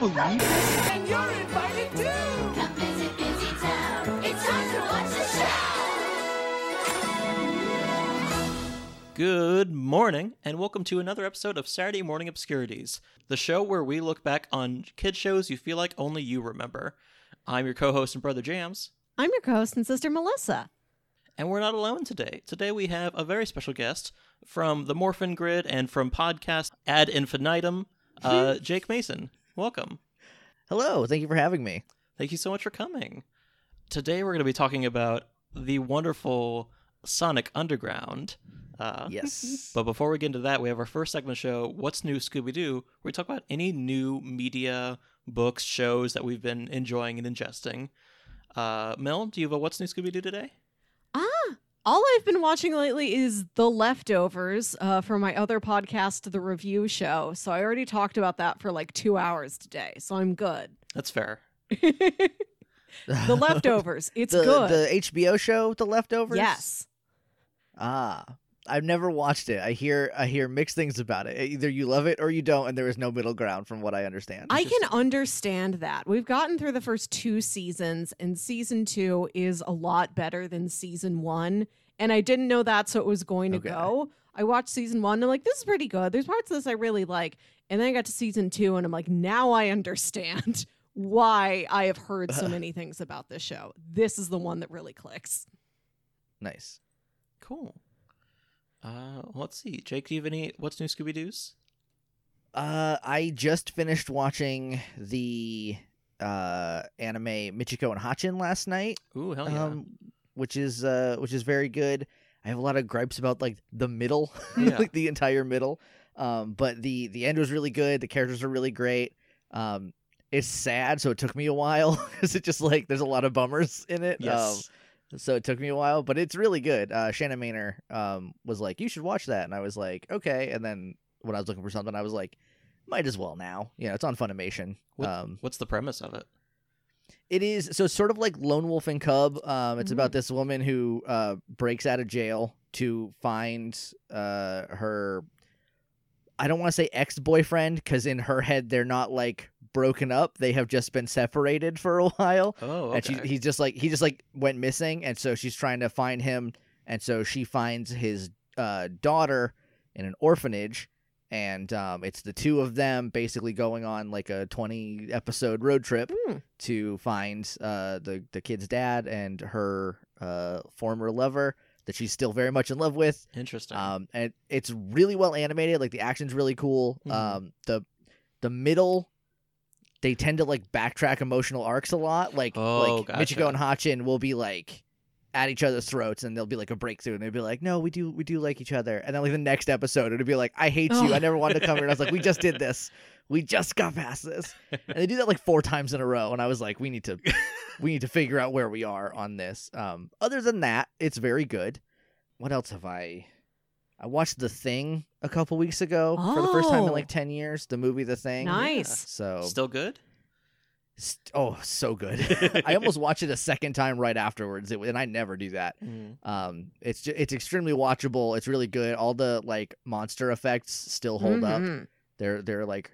believe this? And you're invited too! Come visit Busy Town. It's time to watch the show. Good morning, and welcome to another episode of Saturday Morning Obscurities, the show where we look back on kid shows you feel like only you remember. I'm your co host and brother Jams, I'm your co-host and sister Melissa. and we're not alone today. Today we have a very special guest from the Morphin Grid and from podcast Ad Infinitum, uh, Jake Mason. Welcome. Hello, thank you for having me. Thank you so much for coming. Today we're going to be talking about the wonderful Sonic Underground. Uh, Yes. But before we get into that, we have our first segment of the show, What's New Scooby Doo, where we talk about any new media, books, shows that we've been enjoying and ingesting. Uh, Mel, do you have a What's New Scooby Doo today? Ah, all I've been watching lately is The Leftovers uh, for my other podcast, The Review Show. So I already talked about that for like two hours today. So I'm good. That's fair. the Leftovers, it's the, good. The HBO show, The Leftovers. yes. Ah, I've never watched it. I hear I hear mixed things about it. Either you love it or you don't, and there is no middle ground, from what I understand. I can understand that. We've gotten through the first two seasons, and season two is a lot better than season one. And I didn't know that, so it was going to Okay. go. I watched season one and I'm like, this is pretty good. There's parts of this I really like. And then I got to season two and I'm like, now I understand why I have heard so many things about this show. This is the one that really clicks. nice. Cool. Uh, let's see. Jake, do you have any What's New Scooby Doo's? Uh, I just finished watching the uh anime Michiko and Hatchin last night. Ooh, hell yeah. Um, which is uh which is very good. I have a lot of gripes about like the middle, Yeah. like the entire middle. Um, but the the end was really good. The characters are really great. Um, it's sad, so it took me a while because it just like there's a lot of bummers in it. yes. Um, so it took me a while, but it's really good. Uh, Shannon Maynor um was like, "You should watch that," and I was like, "Okay." And then when I was looking for something, I was like, "Might as well now." You know, it's on Funimation. What- um, What's the premise of it? it is so it's sort of like Lone Wolf and Cub. Um, it's about Mm. this woman who uh, breaks out of jail to find uh, her. I don't want to say ex boyfriend because in her head they're not like broken up; they have just been separated for a while. Oh, And she, he's just like he just like went missing, and so she's trying to find him, and so she finds his uh, daughter in an orphanage, and um, it's the two of them basically going on like a twenty episode road trip Hmm. to find uh, the the kid's dad and her uh, former lover that she's still very much in love with. Interesting. Um, and it's really well animated. Like the action's really cool. Mhm. Um, the the middle, they tend to like backtrack emotional arcs a lot. Like Oh, like gotcha. Michiko and Hatchin will be like at each other's throats, and there'll be like a breakthrough, and they'll be like, "No, we do we do like each other." And then like the next episode, it'll be like, "I hate you. Oh. I never wanted to come here." And I was like, "We just did this. We just got past this." And they do that like four times in a row, and I was like, "We need to." we need to figure out where we are on this. Um, other than that, it's very good. What else have I? I watched The Thing a couple weeks ago for the first time in Oh. like ten years. The movie The Thing. Nice. So Still good? st- oh, so good. I almost watched it a second time right afterwards, it, and I never do that. Mm. Um, it's ju- it's extremely watchable. It's really good. All the like monster effects still hold up. Mhm. They're they're like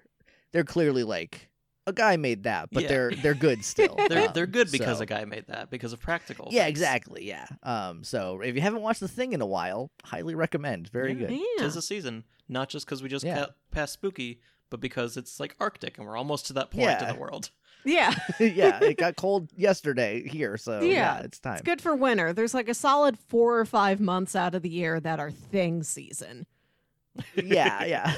they're clearly like a guy made that, but Yeah. they're they're good still. They're Um, they're good because so- a guy made that because of practical. Yeah, things. exactly. Yeah. Um. So if you haven't watched the thing in a while, highly recommend. Very Yeah. good. Yeah. Tis the season, not just because we just Yeah. got past spooky, but because it's like Arctic and we're almost to that point Yeah. in the world. Yeah. yeah. It got cold yesterday here, so yeah, Yeah, it's time. It's good for winter. There's like a solid four or five months out of the year that are thing season. yeah. Yeah.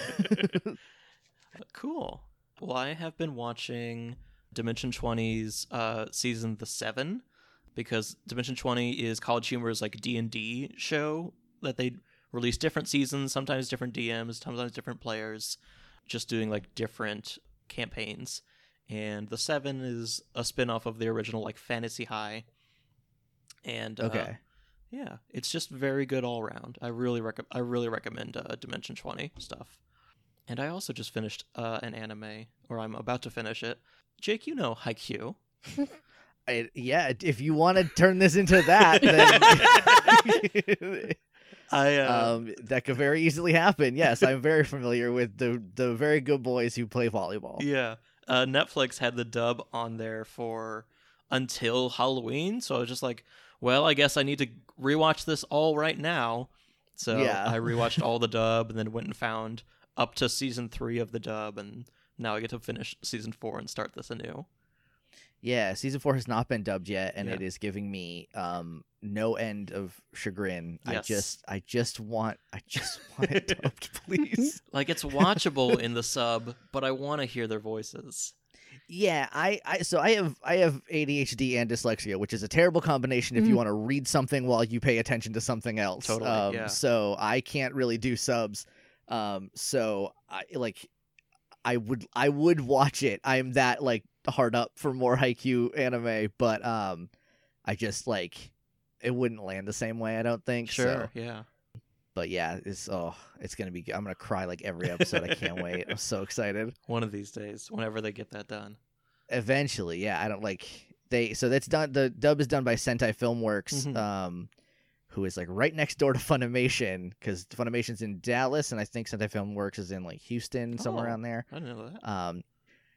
Cool. Well, I have been watching Dimension 20's uh, season the seven because Dimension 20 is College Humor's like D and D show that they release different seasons, sometimes different DMs, sometimes different players, just doing like different campaigns. And the seven is a spin-off of the original like Fantasy High. And uh, okay. yeah, it's just very good all around. I really rec- I really recommend uh, Dimension 20 stuff. And I also just finished uh, an anime, or I'm about to finish it. Jake, you know Haikyuu. I, yeah. If you want to turn this into that, then I uh, um, that could very easily happen. Yes, I'm very familiar with the the very good boys who play volleyball. yeah. Uh, Netflix had the dub on there for until Halloween, so I was just like, well, I guess I need to rewatch this all right now. So Yeah. I rewatched all the dub and then went and found up to season three of the dub, and now I get to finish season four and start this anew. Yeah, season four has not been dubbed yet, and Yeah. it is giving me um no end of chagrin. I just, I just want, I just want it dubbed, please. Like it's watchable in the sub, but I want to hear their voices. Yeah, I, I, so I have, I have ADHD and dyslexia, which is a terrible combination if you Mhm. want to read something while you pay attention to something else. Totally, Um, yeah. So I can't really do subs. Um, so I like, I would, I would watch it. I'm that like hard up for more Haikyuu anime, but um, I just like, it wouldn't land the same way. I don't think. Sure, So, yeah. but yeah, it's oh, it's gonna be. I'm gonna cry like every episode. I can't wait. I'm so excited. One of these days, whenever they get that done. Eventually, yeah. I don't like they. So that's done. The dub is done by Sentai Filmworks, Mhm. um, who is like right next door to Funimation because Funimation's in Dallas, and I think Sentai Film Works is in like Houston, somewhere Oh. around there. I didn't know that. Um,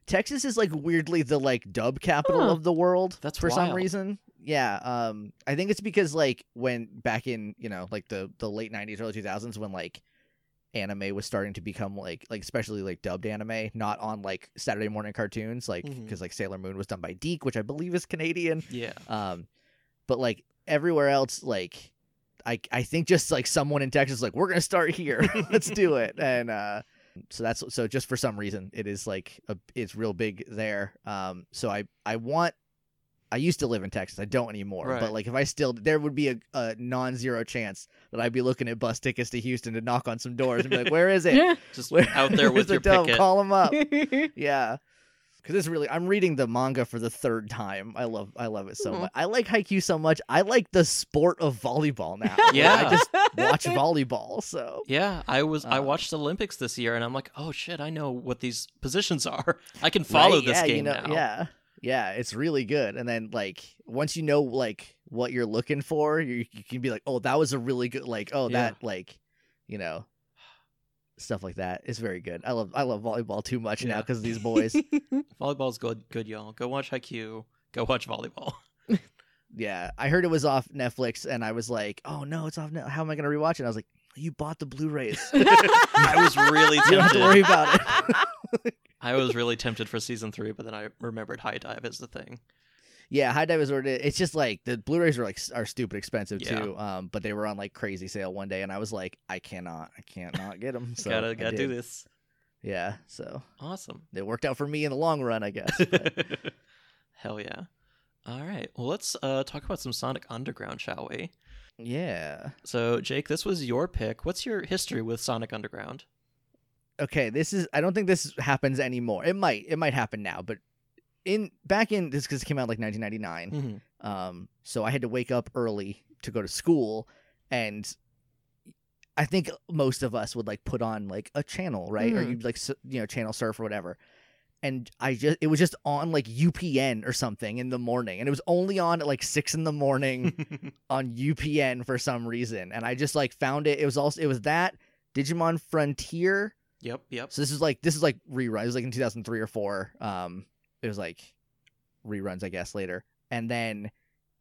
Texas is like weirdly the like dub capital Huh. of the world. That's for some reason. Yeah. Um, I think it's because like when back in you know like the the late '90s, early 2000s, when like anime was starting to become like like especially like dubbed anime, not on like Saturday morning cartoons, like because Mhm. like Sailor Moon was done by DIC, which I believe is Canadian. Yeah. Um, but like everywhere else, like I I think just like someone in Texas, is like we're gonna start here, let's do it, and uh, so that's so just for some reason it is like a, it's real big there. Um, so I I want. I used to live in Texas. I don't anymore. Right. But like, if I still, there would be a, a non-zero chance that I'd be looking at bus tickets to Houston to knock on some doors and be like, "Where is it? Yeah. Just Where- out there where's with the your dub? picket. Call them up." yeah because it's really i'm reading the manga for the third time i love i love it so Aw. much i like haikyuu so much i like the sport of volleyball now Yeah. i just watch volleyball so Yeah, I was. I Uh, watched Olympics this year, and I'm like, oh shit, I know what these positions are. I can follow Right? this yeah, game you know, now. yeah yeah it's really good and then like once you know like what you're looking for you, you can be like oh that was a really good like oh Yeah. that like you know stuff like that it's very good i love i love volleyball too much now because these boys Volleyball's good, good, y'all. Go watch Haikyuu. Go watch volleyball. Yeah, I heard it was off Netflix, and I was like, "Oh no, it's off. Net- How am I going to rewatch it?" And I was like, "You bought the Blu-rays. I was really don't have to tempted. worry about it." I was really tempted for season three, but then I remembered HIDIVE is the thing. Yeah, HIDIVE is ordered. It's just like the Blu-rays are like are stupid expensive Yeah. too. Um, but they were on like crazy sale one day, and I was like, "I cannot, I can't not get them." So gotta gotta do this. Yeah, so Awesome. it worked out for me in the long run, I guess. but- Hell yeah. All right. Well, let's uh, talk about some Sonic Underground, shall we? yeah. So, Jake, this was your pick. What's your history with Sonic Underground? okay, this is I don't think this happens anymore. It might it might happen now, but in back in this because it came out like 1999. Mhm. Um, so I had to wake up early to go to school, and I think most of us would like put on like a channel, right? Or Mhm. you'd like you know channel surf or whatever. And I just it was just on like UPN or something in the morning, and it was only on at like six in the morning on UPN for some reason. And I just like found it. It was also it was that Digimon Frontier. yep, yep. So this is like this is like rerun. It was like in 2003 or four. Um, it was like reruns, I guess, later, and then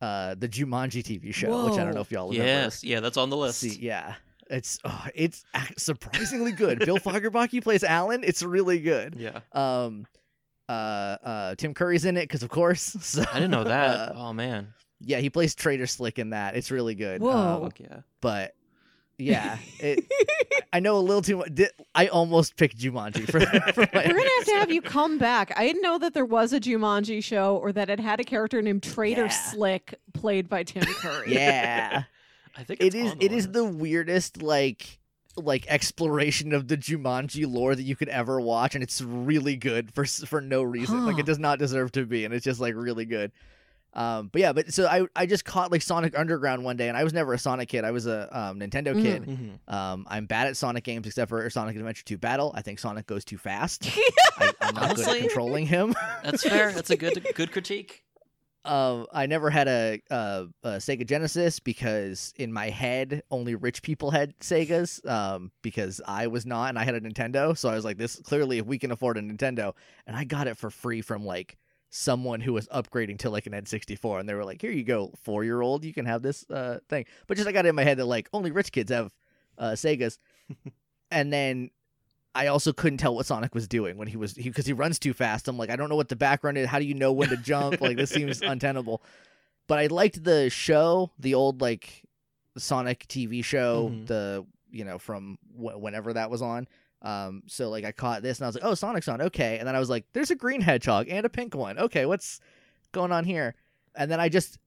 uh the Jumanji TV show, which I don't know if y'all remember. Yes, yeah, that's on the list. See, yeah, it's oh, it's surprisingly good. Bill Fagerbakke plays Alan. It's really good. Yeah. Um, uh, uh, Tim Curry's in it because of course. So, I didn't know that. uh, oh man. yeah, he plays Trader Slick in that. It's really good. Whoa. Um, yeah. but yeah, it, I know a little too much. I almost picked Jumanji for, for my We're gonna have to have you come back. I didn't know that there was a Jumanji show or that it had a character named Trader Yeah. Slick played by Tim Curry. Yeah. I think it it's is on the it is the weirdest like like exploration of the Jumanji lore that you could ever watch and it's really good for for no reason. Like it does not deserve to be and it's just like really good. Um but yeah, but so I I just caught like Sonic Underground one day and I was never a Sonic kid. I was a um, Nintendo Mhm. kid. Mhm. Um I'm bad at Sonic games except for Sonic Adventure 2 Battle. I think Sonic goes too fast. I, I'm not good at controlling him. That's fair. That's a good good critique. Um, I never had a, a, a Sega Genesis because in my head only rich people had Segas. Um, because I was not, and I had a Nintendo, so I was like, this clearly if we can afford a Nintendo, and I got it for free from like someone who was upgrading to like an N64, and they were like, here you go, four year old, you can have this uh thing. But just I got it in my head that like only rich kids have uh Segas, and then I also couldn't tell what Sonic was doing when he was because he, runs too fast. I'm like, I don't know what the background is. How do you know when to jump? like this seems untenable. But I liked the show, the old like Sonic TV show, Mhm. the you know from wh- whenever that was on. Um, so like I caught this and I was like, oh, Sonic's on, okay. And then I was like, there's a green hedgehog and a pink one. Okay, what's going on here? And then I just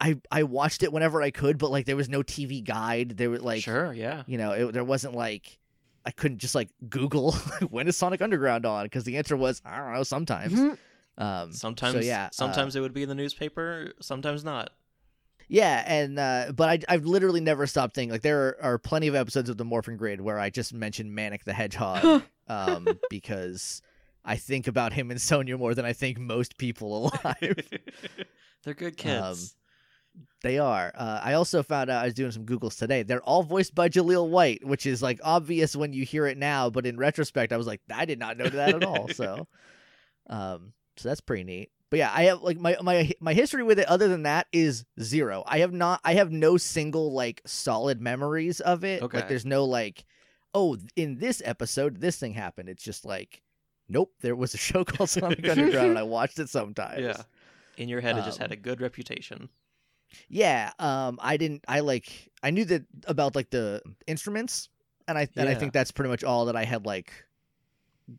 I I watched it whenever I could, but like there was no TV guide. There was like sure, yeah. you know, it, there wasn't like I couldn't just like Google when is Sonic Underground on because the answer was I don't know sometimes. Mhm. Um, Sometimes, so yeah, uh, sometimes it would be in the newspaper, sometimes not. Yeah, and uh, but I I've literally never stopped thinking like there are, are plenty of episodes of the Morphin Grid where I just mention Manic the Hedgehog um, because I think about him and Sonia more than I think most people alive. They're good Um, kids. They are. Uh, I also found out I was doing some Googles today. They're all voiced by Jaleel White, which is like obvious when you hear it now, but in retrospect, I was like, I did not know that at all. So, um, so that's pretty neat. But yeah, I have like my my my history with it. Other than that, is zero. I have not. I have no single like solid memories of it. Okay. Like, there's no like, oh, in this episode, this thing happened. It's just like, nope, there was a show called Sonic Underground, and I watched it sometimes. yeah. In your head, it just had um, a good reputation. Yeah, um, I didn't. I like. I knew that about like the instruments, and I and I think that's pretty much all that I had like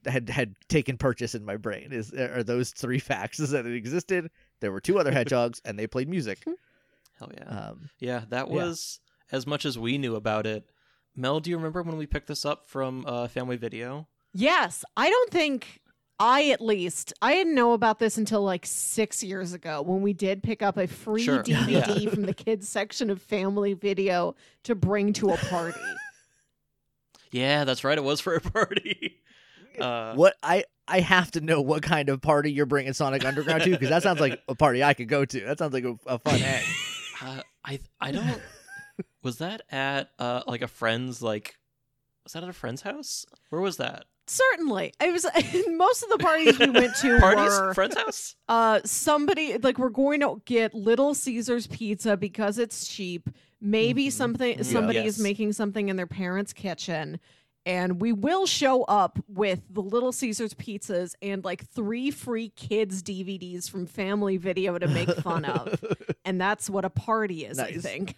had had taken purchase in my brain. Is are those three facts? Is that it existed? There were two other hedgehogs, and they played music. Hell yeah. Um, yeah, that yeah. was as much as we knew about it. Mel, do you remember when we picked this up from uh, Family Video? Yes, I don't think I at least I didn't know about this until like six years ago when we did pick up a free Sure. DVD from the kids section of Family Video to bring to a party. Yeah, that's right. It was for a party. Uh, what I I have to know what kind of party you're bringing Sonic Underground to because that sounds like a party I could go to. That sounds like a, a fun egg. Uh, I I don't. was that at uh like a friend's like? Was that at a friend's house? Where was that? Certainly, it was most of the parties we went to Parties? were Friend's house? uh somebody like we're going to get Little Caesars pizza because it's cheap. Maybe Mhm. something Yeah. somebody Yes. is making something in their parents' kitchen. And we will show up with the Little Caesars pizzas and like three free kids DVDs from Family Video to make fun of. And that's what a party is, I think.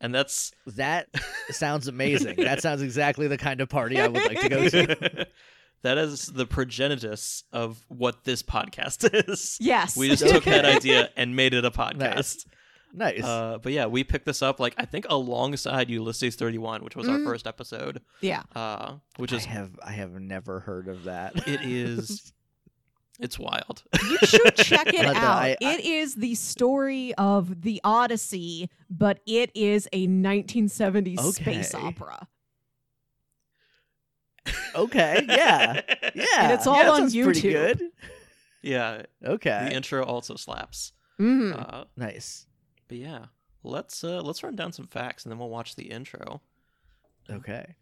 And that's that sounds amazing. That sounds exactly the kind of party I would like to go to. that is the progenitus of what this podcast is. Yes. We just took that idea and made it a podcast. Nice. Uh, but yeah, we picked this up like I think alongside Ulysses 31, which was our Mhm. first episode. yeah. Uh, which I is have I have never heard of that. it is it's wild. You should check it But, uh, out. I- I- it is the story of the Odyssey, but it is a 1970s space Okay. opera. okay, yeah, yeah, And it's all yeah, that on sounds Pretty YouTube. good. yeah, Okay, the intro also slaps. Mhm. Uh, nice. But yeah, let's uh, let's run down some facts and then we'll watch the intro. Okay,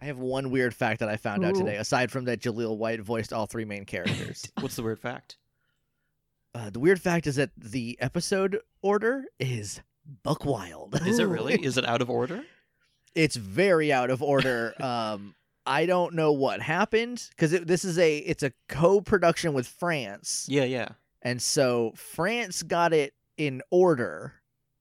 I have one weird fact that I found out today. Aside from that, Jaleel White voiced all three main characters. What's the weird fact? uh, the weird fact is that the episode order is Buck Wild. Is it really? Is it out of order? it's very out of order. um, I don't know what happened because this is a it's a co-production with France. Yeah, yeah. And so France got it in order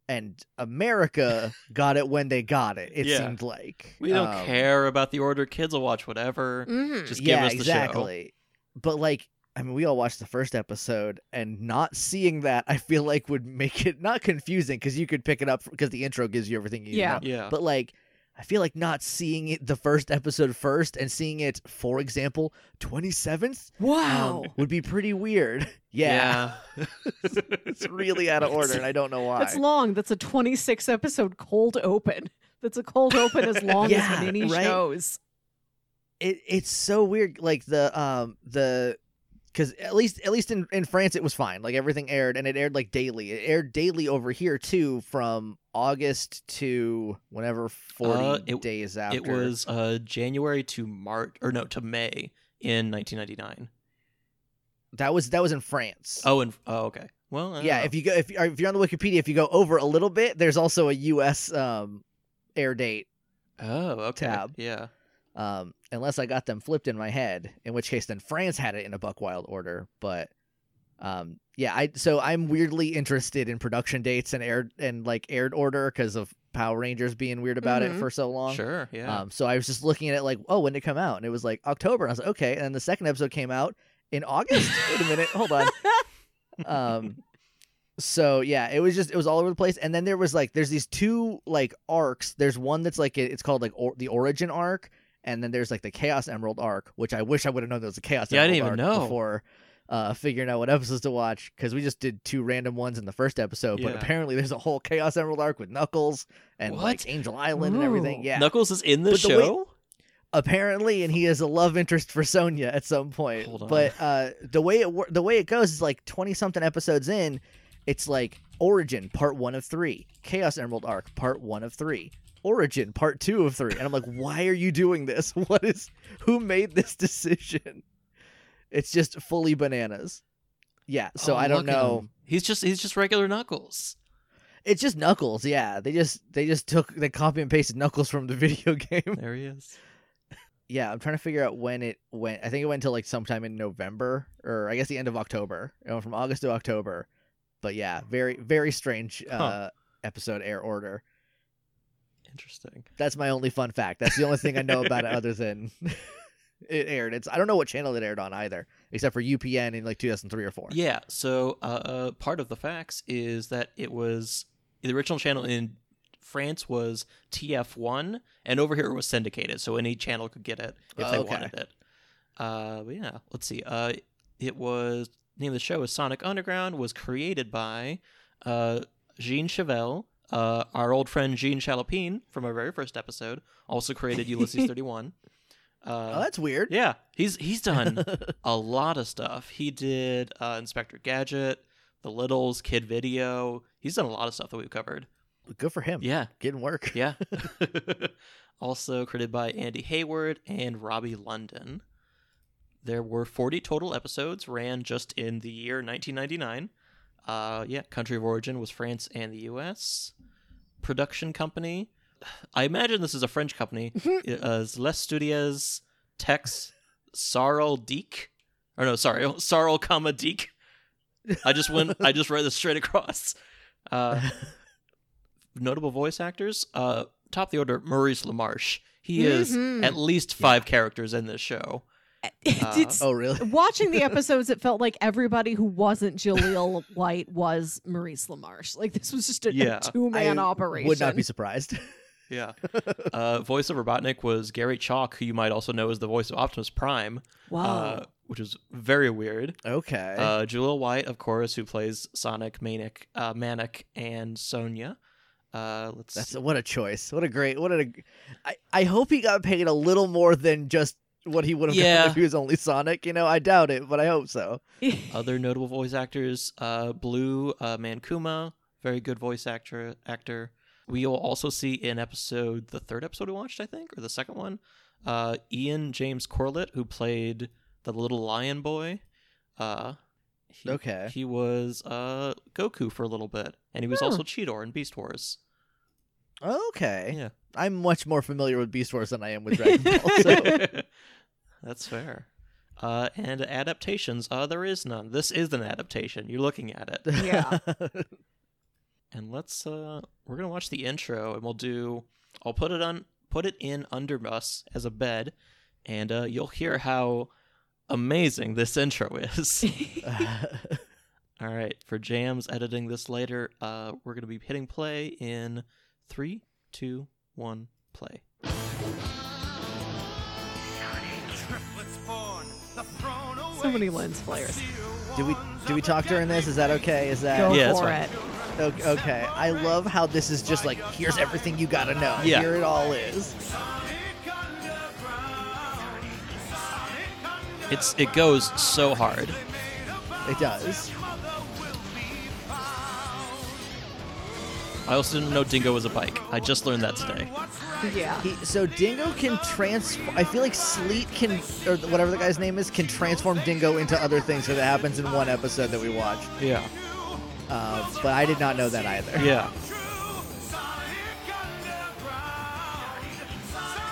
and America got it when they got it. It Yeah. seemed like. We don't Um, care about the order. Kids will watch whatever. Mhm. Just give yeah, us the exactly. But like I mean, we all watched the first episode, and not seeing that, I feel like would make it not confusing because you could pick it up because the intro gives you everything you Yeah. know. Yeah. But like, I feel like not seeing it the first episode first and seeing it, for example, twenty seventh Wow. would be pretty weird. Yeah, it's really out of order, and I don't know why. It's long. That's a 26 episode cold open. That's a cold open as long Yeah, as many right? shows. it it's so weird like the um the because at least at least in, in France it was fine. Like everything aired and it aired like daily. It aired daily over here too from August to whenever forty Uh, it- days after. It was uh, January to March, or no, to May in 1999. that was that was in France. Oh, and oh, okay. Well, yeah. know. If you go if, you- if you're on the Wikipedia, if you go over a little bit, there's also a U.S. um air date. oh, okay, tab. yeah. Um, unless I got them flipped in my head, in which case then France had it in a Buck Wild order. But um, yeah, I so I'm weirdly interested in production dates and aired and like aired order because of Power Rangers being weird about it Mhm. for so long. Sure, yeah. Um, so I was just looking at it like, oh, when did it come out? And it was like October. And I was like, okay. And then the second episode came out in August. Wait a minute, hold on. Um, so yeah, it was just it was all over the place. And then there was like there's these two like arcs. There's one that's like it's called like or, the Origin arc, and then there's like the Chaos Emerald arc, which I wish I would have known there was a Chaos Yeah, I Emerald didn't even arc know. before. Uh, figuring out what episodes to watch because we just did two random ones in the first episode, but Yeah. apparently there's a whole Chaos Emerald arc with Knuckles and like Angel Island and everything. Yeah, Knuckles is in the But the way- show. apparently and he is a love interest for Sonia at some point. But uh the way it the way it goes is like 20 something episodes in, it's like Origin part 1 of 3, Chaos Emerald arc part 1 of 3, Origin part 2 of 3. And I'm like, "Why are you doing this? What is who made this decision?" It's just fully bananas. Yeah, so Oh, I don't know. He's just he's just regular Knuckles. It's just Knuckles, yeah. They just they just took they copy and pasted Knuckles from the video game. There he is. yeah, I'm trying to figure out when it went. I think it went until like sometime in November, or I guess the end of October. It went from August to October. But yeah, very very strange uh, Huh. episode air order. Interesting. That's my only fun fact. That's the only thing I know about it other than it aired. It's I don't know what channel it aired on either, except for UPN in like 2003 or four. Yeah. So uh, uh, part of the facts is that it was the original channel in France was TF1, and over here it was syndicated, so any channel could get it if they Okay. wanted it. Uh, but yeah, let's see. Uh, it was name of the show is Sonic Underground. Was created by uh, Jean Chevelle, uh, our old friend Jean Chalopin from our very first episode. Also created Ulysses 31. Uh, Oh, that's weird. yeah, he's he's done a lot of stuff. He did uh, Inspector Gadget, The Littles, Kid Video. He's done a lot of stuff that we've covered. Good for him. Yeah, Getting work. yeah. also credited by Andy Hayward and Robbie London. There were 40 total episodes, ran just in the year 1999. Uh, yeah, country of origin was France and the U.S. Production company, I imagine this is a French company. it is Les Studios Tex Sarl DIC. Or no, sorry, Sarl comma DIC. I just went. I just read this straight across. Uh, notable voice actors. Uh, top of the order, Maurice LaMarche. He is Mhm. at least five characters in this show. it's Oh, really? watching the episodes, it felt like everybody who wasn't Jaleel White was Maurice LaMarche. Like this was just a, Yeah. two man I operation. Would not be surprised. Yeah. uh, voice of Robotnik was Gary Chalk, who you might also know as the voice of Optimus Prime, wow. uh, which is very weird. okay. Uh, Jaleel White, of course, who plays Sonic, Manic, uh, Manic, and Sonia. Uh, let's. That's what a choice. What a great. What a. I I hope he got paid a little more than just what he would have Yeah. gotten if he was only Sonic. You know, I doubt it, but I hope so. other notable voice actors uh, Blu uh, mankuma very good voice actor actor we'll also see in episode the third episode we watched i think or the second one uh, ian james corlett who played the little lion boy uh, he, Okay. he was uh, goku for a little bit and he was Oh. also cheetor in beast wars Okay. yeah I'm much more familiar with Beast Wars than I am with Dragon Ball. So that's fair. Uh, and adaptations uh, there is none. This is an adaptation. You're looking at it. Yeah. and let's uh we're gonna watch the intro and we'll do i'll put it on put it in under us as a bed and uh you'll hear how amazing this intro is. All right for jams editing this later uh we're gonna be hitting play in three two one play so many lens flares. do we do we talk during this? Is that okay? Is that Go Yeah, that's for fine. it. okay? okay. I love how this is just like here's everything you gotta know. Yeah. Here it all is. It's it goes so hard. It does. I also didn't know Dingo was a bike. I just learned that today. Yeah. He, so Dingo can transform. I feel like Sleet can, or whatever the guy's name is, can transform Dingo into other things. So that happens in one episode that we watched. Yeah. Uh, but I did not know that either. Yeah.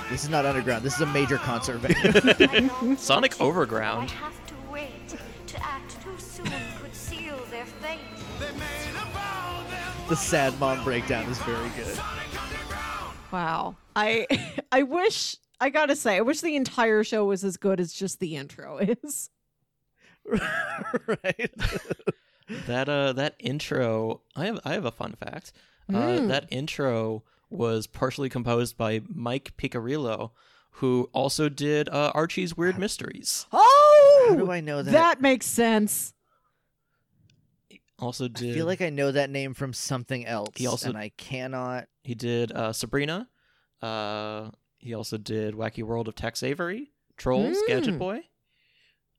This is not underground. This is a major concert venue. Sonic I Overground. The sad mom breakdown is very good. Wow. I I wish I gotta say, I wish the entire show was as good as just the intro is. right. That uh that intro I have I have a fun fact. Uh Mm. that intro was partially composed by Mike Piccirillo, who also did uh, Archie's Weird Mysteries. Oh How do I know that? that makes sense. Also I feel like I know that name from something else. He also- and I cannot. he did uh Sabrina. Uh he also did Wacky World of Tex Avery, Trolls, Gadget Mm. Boy.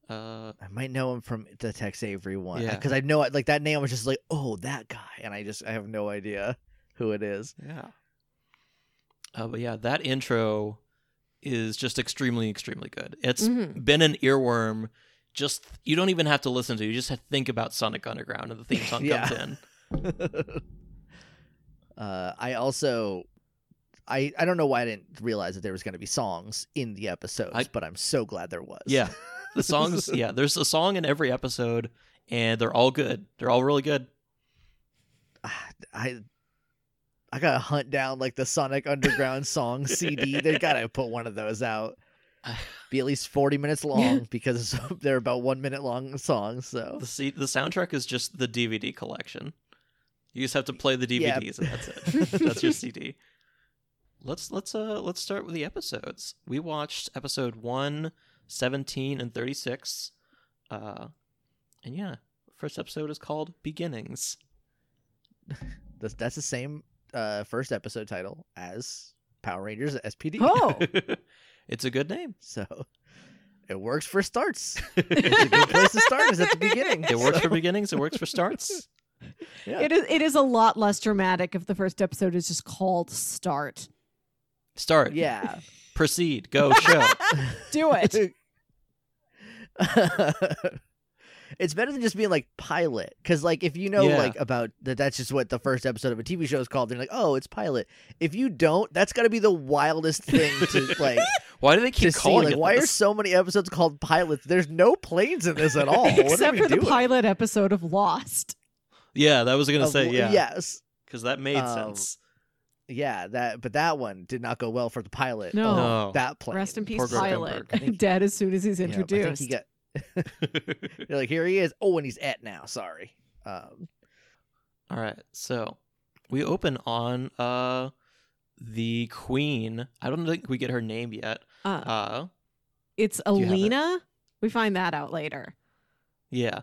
Uh I might know him from the Tex Avery one. Yeah. Because I know like that name was just like, oh, that guy, and I just I have no idea who it is. yeah. Uh, but yeah, that intro is just extremely, extremely good. It's Mhm. been an earworm. Just you don't even have to listen to. it. You just have to think about Sonic Underground, and the theme song comes in. uh, I also. I, I don't know why I didn't realize that there was going to be songs in the episodes, I- but I'm so glad there was. Yeah, the songs. yeah, there's a song in every episode, and they're all good. They're all really good. I I gotta hunt down like the Sonic Underground song CD. They gotta put one of those out. Be at least forty minutes long because they're about one minute long songs. So The C- the soundtrack is just the DVD collection. You just have to play the Yeah. DVDs, and that's it. that's your CD. Let's let's uh let's start with the episodes. We watched episode 1, 17, and 36. Uh and yeah, first episode is called Beginnings. that's, that's the same uh, first episode title as Power Rangers SPD. Oh. It's a good name. So it works for starts. it's a good place to start is at the beginning. It works So, for beginnings, it works for starts. yeah. It is it is a lot less dramatic if the first episode is just called Start. Start. Yeah. Proceed. Go show. Do it. It's better than just being like pilot because like if you know Yeah. like about that that's just what the first episode of a tv show is called they're like oh it's pilot if you don't that's got to be the wildest thing to like Why do they keep to see calling like it why are so many episodes called pilots there's no planes in this at all What are Except we for the doing? pilot episode of Lost. Yeah, that was gonna Of- say yeah. yes Because that made Um, sense. yeah that but that one did not go well for the pilot No. of No. that plane Rest in peace, Poor pilot. Dead as soon as he's Yeah, I think introduced. he got they're like here he is oh and he's at now sorry um All right, so we open on uh the queen. I don't think we get her name yet. uh, Uh it's you have it? Aleena. We find that out later. yeah,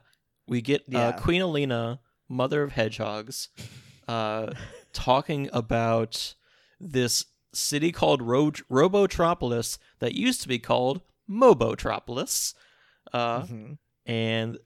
we get Yeah. uh, Queen Aleena, mother of hedgehogs, uh, talking about this city called Ro- Robotropolis that used to be called Mobotropolis. Uh, mhm. and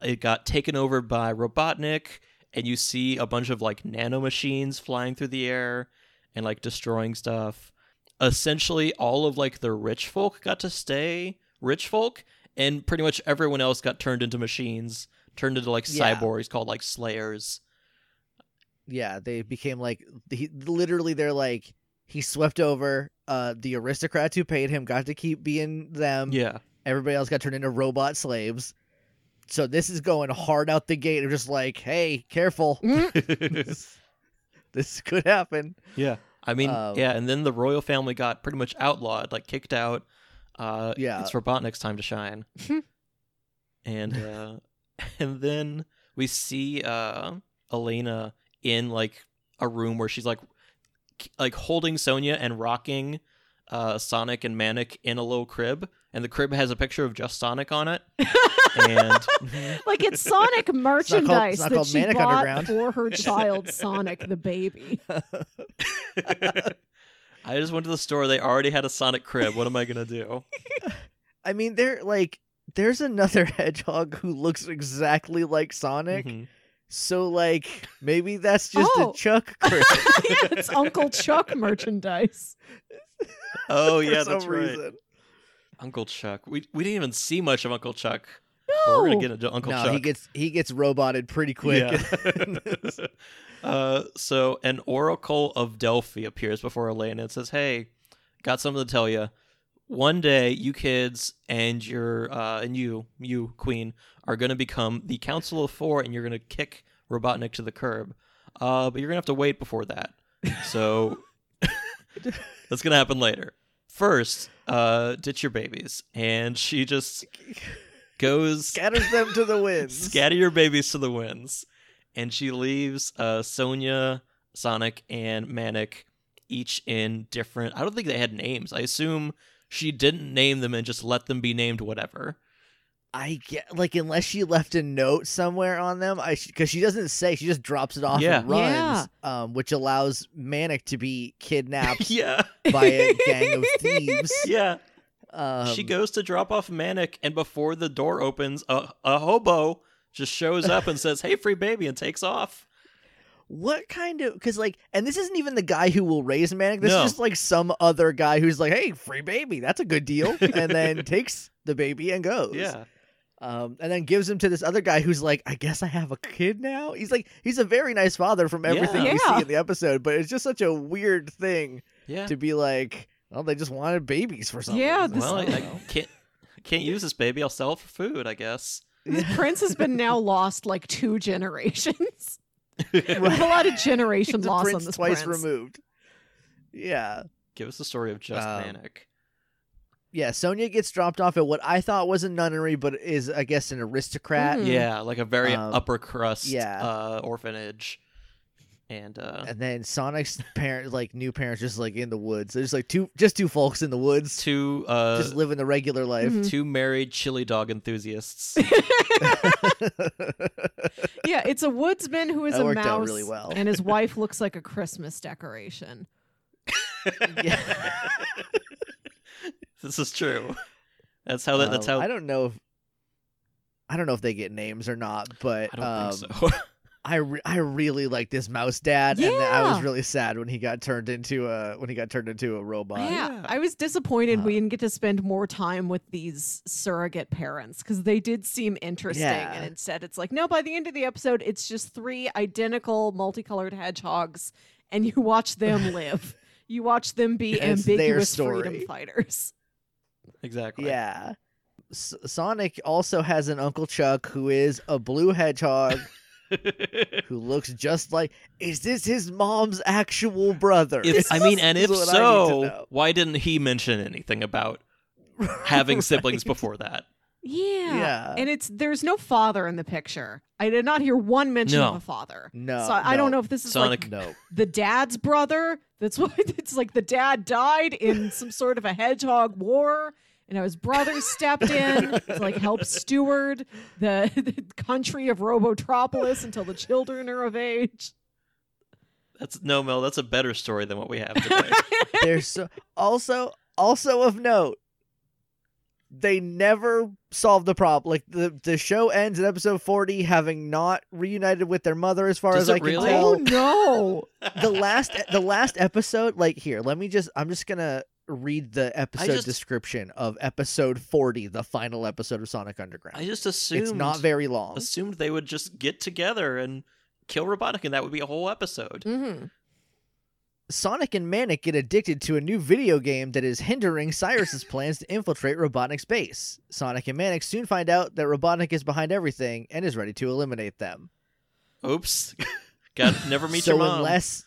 it got taken over by Robotnik, and you see a bunch of like nano machines flying through the air and like destroying stuff. Essentially, all of like the rich folk got to stay rich folk, and pretty much everyone else got turned into machines, turned into like Yeah. cyborgs called like slayers. yeah they became like he literally they're like he swept over uh the aristocrats who paid him got to keep being them Yeah, everybody else got turned into robot slaves so this is going hard out the gate of just like hey careful this could happen yeah. I mean, Um, yeah, and then the royal family got pretty much outlawed, like kicked out. Uh, Yeah. it's Robotnik's time to shine. and uh, and then we see uh, Elena in like a room where she's like like holding Sonia and rocking uh, Sonic and Manic in a little crib, and the crib has a picture of just Sonic on it. and Like it's Sonic merchandise it's not that she Manic bought for her child Sonic the baby. I just went to the store. They already had a Sonic crib. What am I gonna do? i mean they're like there's another hedgehog who looks exactly like Sonic. Mhm. So like maybe that's just Oh. a Chuck crib. yeah, it's Uncle Chuck merchandise. Oh for yeah, some that's right. Uncle Chuck. We we didn't even see much of Uncle Chuck. No. We're gonna get into Uncle no, Chuck. he gets he gets roboted pretty quick. Yeah. uh, so an oracle of Delphi appears before Elena and says, "Hey, got something to tell you. One day, you kids and your uh, and you, you Queen, are gonna become the Council of Four, and you're gonna kick Robotnik to the curb. Uh, but you're gonna have to wait before that. So that's gonna happen later. First, uh, ditch your babies, and she just goes Scatters them to the winds. scatter your babies to the winds. And she leaves uh sonia sonic and manic each in different i don't think they had names. I assume she didn't name them and just let them be named whatever I get like unless she left a note somewhere on them, I because she doesn't say, she just drops it off Yeah. and runs, um, which allows Manic to be kidnapped yeah by a gang of thieves. yeah Um, she goes to drop off manic and before the door opens a, a hobo just shows up and says hey free baby and takes off What kind of? Because like, and this isn't even the guy who will raise Manic. This No. is just like some other guy who's like, "Hey, free baby, that's a good deal," and then takes the baby and goes. yeah Um, and then gives him to this other guy who's like, I guess I have a kid now. He's like, he's a very nice father from everything Yeah. we Yeah. see in the episode, but it's just such a weird thing yeah to be like, well, they just wanted babies for something. Yeah, this- well I, I can't can't use this baby i'll sell it for food i guess This prince has been now lost like two generations. There's a lot of generation He's loss on this twice prince. removed. Yeah. give us the story of just Um, manic Yeah, Sonia gets dropped off at what I thought was a nunnery, but is I guess an aristocrat. Mhm. Yeah, like a very Um, upper crust yeah. uh, orphanage. And uh, And then Sonic's parent, like new parents, just like in the woods. There's like two, just two folks in the woods, two uh, just living the regular life. Mhm. two married chili dog enthusiasts. Yeah, it's a woodsman who is That a mouse, out really well. and his wife looks like a Christmas decoration. yeah. this is true. That's how that, that's Um, how I don't know if I don't know if they get names or not, but I don't um, think so. I re- I really like this mouse dad, and I was really sad when he got turned into a when he got turned into a robot. yeah, yeah. I was disappointed Uh, we didn't get to spend more time with these surrogate parents because they did seem interesting. Yeah. And instead, it's like, no, by the end of the episode, it's just three identical multicolored hedgehogs, and you watch them live. You watch them be It's their ambiguous story. freedom fighters. Exactly. Yeah. S- Sonic also has an Uncle Chuck who is a blue hedgehog who looks just like. Is this his mom's actual brother? If, I mean, and Is if what I so, why didn't he mention anything about having siblings Right. before that? Yeah. Yeah. And it's there's no father in the picture. I did not hear one mention No. of a father. No, So I don't know if this is Sonic- like No. the dad's brother. That's what it's like the dad died in some sort of a hedgehog war. And now his brother stepped in to like help steward the, the country of Robotropolis until the children are of age. That's no, Mel. That's a better story than what we have today. There's so also also of note. They never solved the problem. Like the the show ends in episode forty, having not reunited with their mother, as far Does as it I can tell. Oh no. the last the last episode like here let me just i'm just gonna read the episode just- description of episode 40 the final episode of sonic underground I just assumed it's not very long assumed they would just get together and kill Robotnik, and that would be a whole episode. hmm sonic and manic get addicted to a new video game that is hindering cyrus's plans to infiltrate robotnik's base sonic and manic soon find out that robotnik is behind everything and is ready to eliminate them Oops. Got never meet so your mom. unless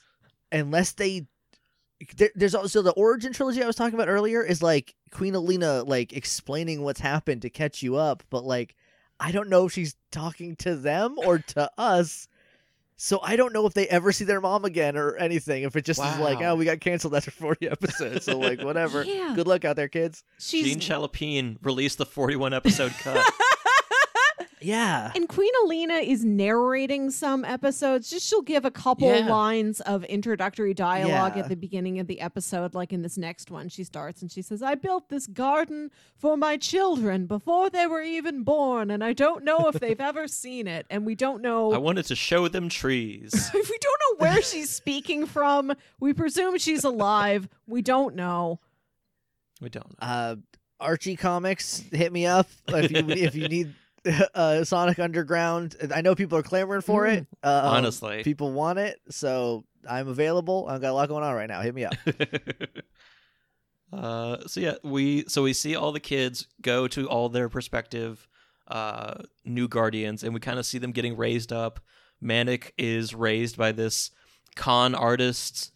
unless they there, there's also the origin trilogy I was talking about earlier is like Queen Aleena like explaining what's happened to catch you up, but like I don't know if she's talking to them or to us. So I don't know if they ever see their mom again or anything. If it just is like, oh, we got canceled after 40 episodes, so like whatever. Yeah. Good luck out there, kids. She's Jean Chalopin released the 41 episode cut. Yeah. And Queen Aleena is narrating some episodes. Just she'll give a couple Yeah. lines of introductory dialogue Yeah. at the beginning of the episode. Like in this next one, she starts and she says, I built this garden for my children before they were even born, and I don't know if they've ever seen it. And we don't know I wanted to show them trees. we don't know where she's speaking from. We presume she's alive. We don't know. we don't know. Uh, Archie Comics, hit me up if you if you need uh, Sonic Underground. I know people are clamoring for it. Uh, Honestly. people want it, so I'm available. I've got a lot going on right now. Hit me up. uh, so yeah, we so we see all the kids go to all their prospective uh, new guardians, and we kind of see them getting raised up. Manic is raised by this con artist,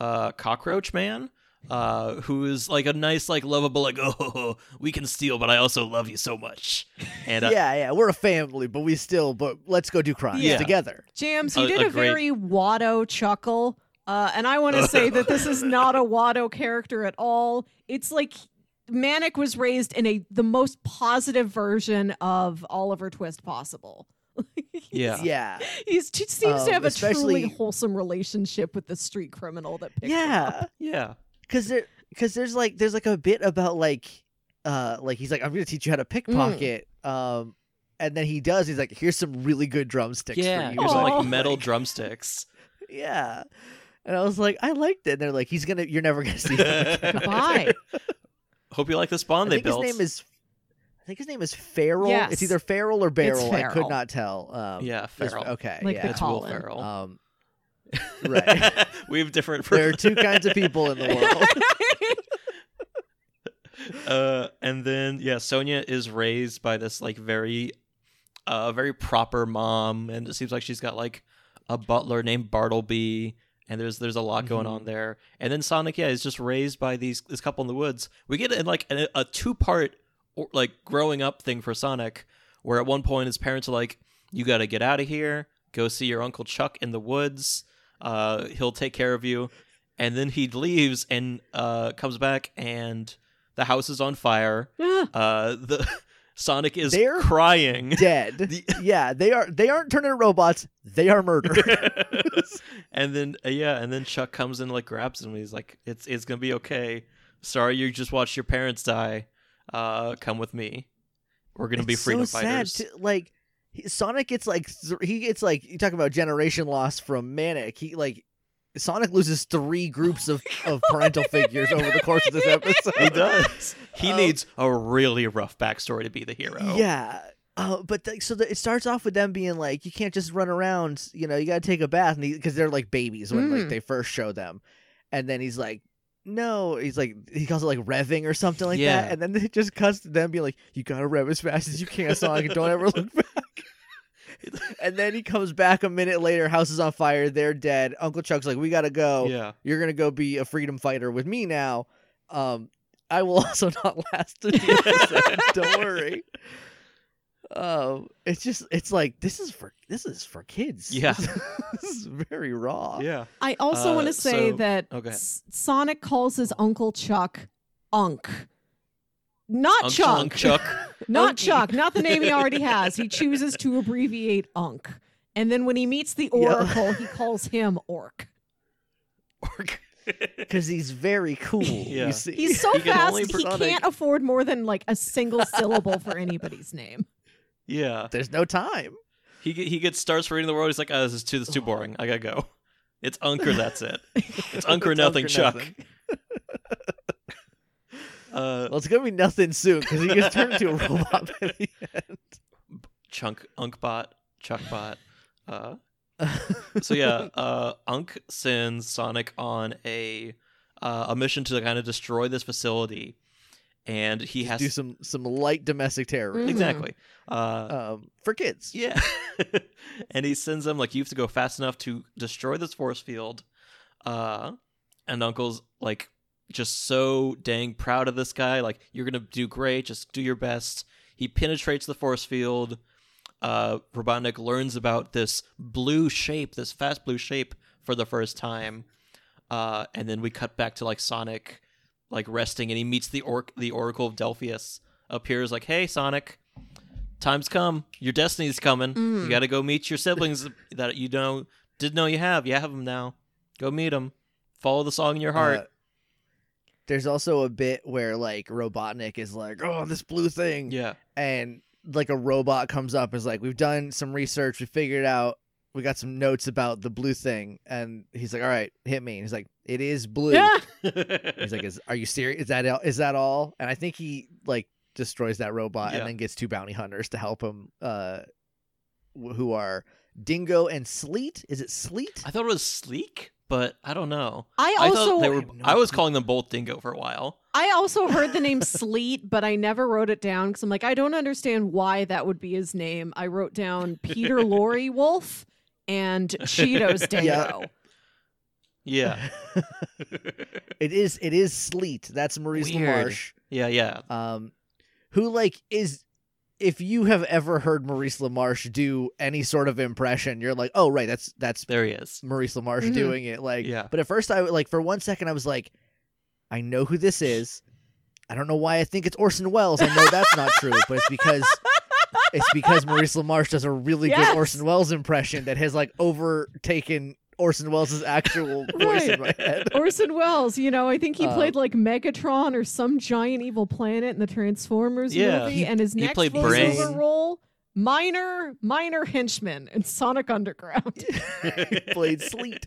uh, cockroach man, uh, who is like a nice, like lovable, like oh, we can steal, but I also love you so much. And uh, yeah, yeah, we're a family, but we still, but let's go do crimes Yeah. together. Jams, you A- did a a, great- very Watto chuckle. Uh, and I want to say that this is not a Watto character at all. It's like Manic was raised in a the most positive version of Oliver Twist possible. yeah, Yeah, He's, he seems to Um, have a truly wholesome relationship with the street criminal that picked him yeah. up. yeah, because there because there's like there's like a bit about like uh like he's like i'm gonna teach you how to pickpocket um and then he does he's like here's some really good drumsticks yeah. for you Here's some Aw. like metal drumsticks. yeah and i was like i liked it and they're like he's gonna you're never gonna see him again. Goodbye. Hope you like the i spawn they think built. his name is i think his name is Farrell. Yes. It's either Farrell or Barrel. I could not tell. Um, Yeah, it's- Farrell. Okay, Like yeah. the It's Will Colin. Ferrell. Um, right. we have different. there are two kinds of people in the world. uh, and then yeah, Sonia is raised by this like very, uh, very proper mom, and it seems like she's got like a butler named Bartleby, and there's there's a lot going Mhm. on there. And then Sonic, yeah, is just raised by these this couple in the woods. We get in like a, a two part like growing up thing for Sonic, where at one point his parents are like, "You got to get out of here, go see your uncle Chuck in the woods. Uh, he'll take care of you." And then he leaves and uh, comes back, and the house is on fire. Yeah. Uh, the Sonic is They're crying. Dead. The- yeah, they are. They aren't turning into robots. They are murder. and then uh, yeah, and then Chuck comes in and, like grabs him. He's like, "It's it's gonna be okay. Sorry, you just watched your parents die. Uh, come with me. We're gonna be freedom so fighters." Sad to, like he- Sonic gets like th- he gets like you talk about generation loss from Manic. He like Sonic loses three groups of, of parental figures over the course of this episode. he does. He Um, needs a really rough backstory to be the hero. Yeah. Uh, but like, so the, it starts off with them being like, you can't just run around. You know, you got to take a bath, because they're like babies when like Mm. they first show them, and then he's like, no, he's like he calls it like revving or something like Yeah. that, and then it just cuts to them being like, you got to rev as fast as you can, Sonic, and don't ever look back. And then he comes back a minute later, house is on fire, they're dead. Uncle Chuck's like, we gotta go. Yeah. You're gonna go be a freedom fighter with me now. Um, I will also not last to the episode. Don't worry. Um, it's just it's like this is for this is for kids. Yeah. this is very raw. Yeah. I also Uh, want to say so- that oh. S- Sonic calls his Uncle Chuck Unk. Not Unc Chuck. Chunk Chuck. Not Unky. Chuck, not the name he already has. He chooses to abbreviate Unk. And then when he meets the Oracle, he calls him Orc. Orc. because he's very cool. Yeah. You see, He's so He fast, only he can't afford more than like a single syllable for anybody's name. yeah. there's no time. He he gets starts for reading the world. He's like, oh, this is too this is too boring. I gotta go. It's Unker. That's it. It's Unker It's nothing. Chuck. nothing. Uh, Well, it's gonna be nothing soon because he gets turned into a robot by the end. Chunk Unkbot Chuckbot. Uh, so yeah, uh, Unk sends Sonic on a uh, a mission to kind of destroy this facility, and he has to do some some light domestic terrorism Mhm. exactly. Uh, um, for kids. Yeah. and he sends them like you have to go fast enough to destroy this force field. Uh and Uncle's like just so dang proud of this guy. Like, you're gonna do great, just do your best. He penetrates the force field. Uh Robotnik learns about this blue shape, this fast blue shape for the first time. Uh and then we cut back to like Sonic like resting and he meets the orc the Oracle of Delphius appears like, hey Sonic, time's come. Your destiny's coming. Mm. You got to go meet your siblings that you know didn't know you have. You have them now. Go meet them. Follow the song in your heart. Uh, there's also a bit where like Robotnik is like, "Oh, this blue thing," yeah. and like a robot comes up is like, "We've done some research. We figured out. We got some notes about the blue thing." And he's like, "All right, hit me." And he's like, "It is blue." Yeah. He's like, is, "Are you serious? Is that all- is that all?" And I think he like destroys that robot Yeah. and then gets two bounty hunters to help him, uh, wh- who are Dingo and Sleet. Is it Sleet? I thought it was Sleek, but I don't know. I I also thought they were. have no I was calling them both Dingo for a while. I also heard the name Sleet, but I never wrote it down because I'm like, I don't understand why that would be his name. I wrote down Peter Lorre Wolf and Cheetos Dingo. Yeah. It is. It is Sleet. That's Maurice Weird. LaMarche. yeah. Yeah. um, who like is if you have ever heard Maurice LaMarche do any sort of impression, you're like, oh right, that's that's There he is. Maurice LaMarche Mhm. doing it. Like, Yeah. But at first, I like for one second, I was like, I know who this is. I don't know why I think it's Orson Welles. I know that's not true, but it's because it's because Maurice LaMarche does a really Yes. good Orson Welles impression that has like overtaken Orson Welles' actual voice in my head. Orson Welles, you know, I think he Uh, played like Megatron or some giant evil planet in the Transformers Yeah. movie, He- and his he next played voiceover Brain. role, minor, minor henchman in Sonic Underground. he played Sleet.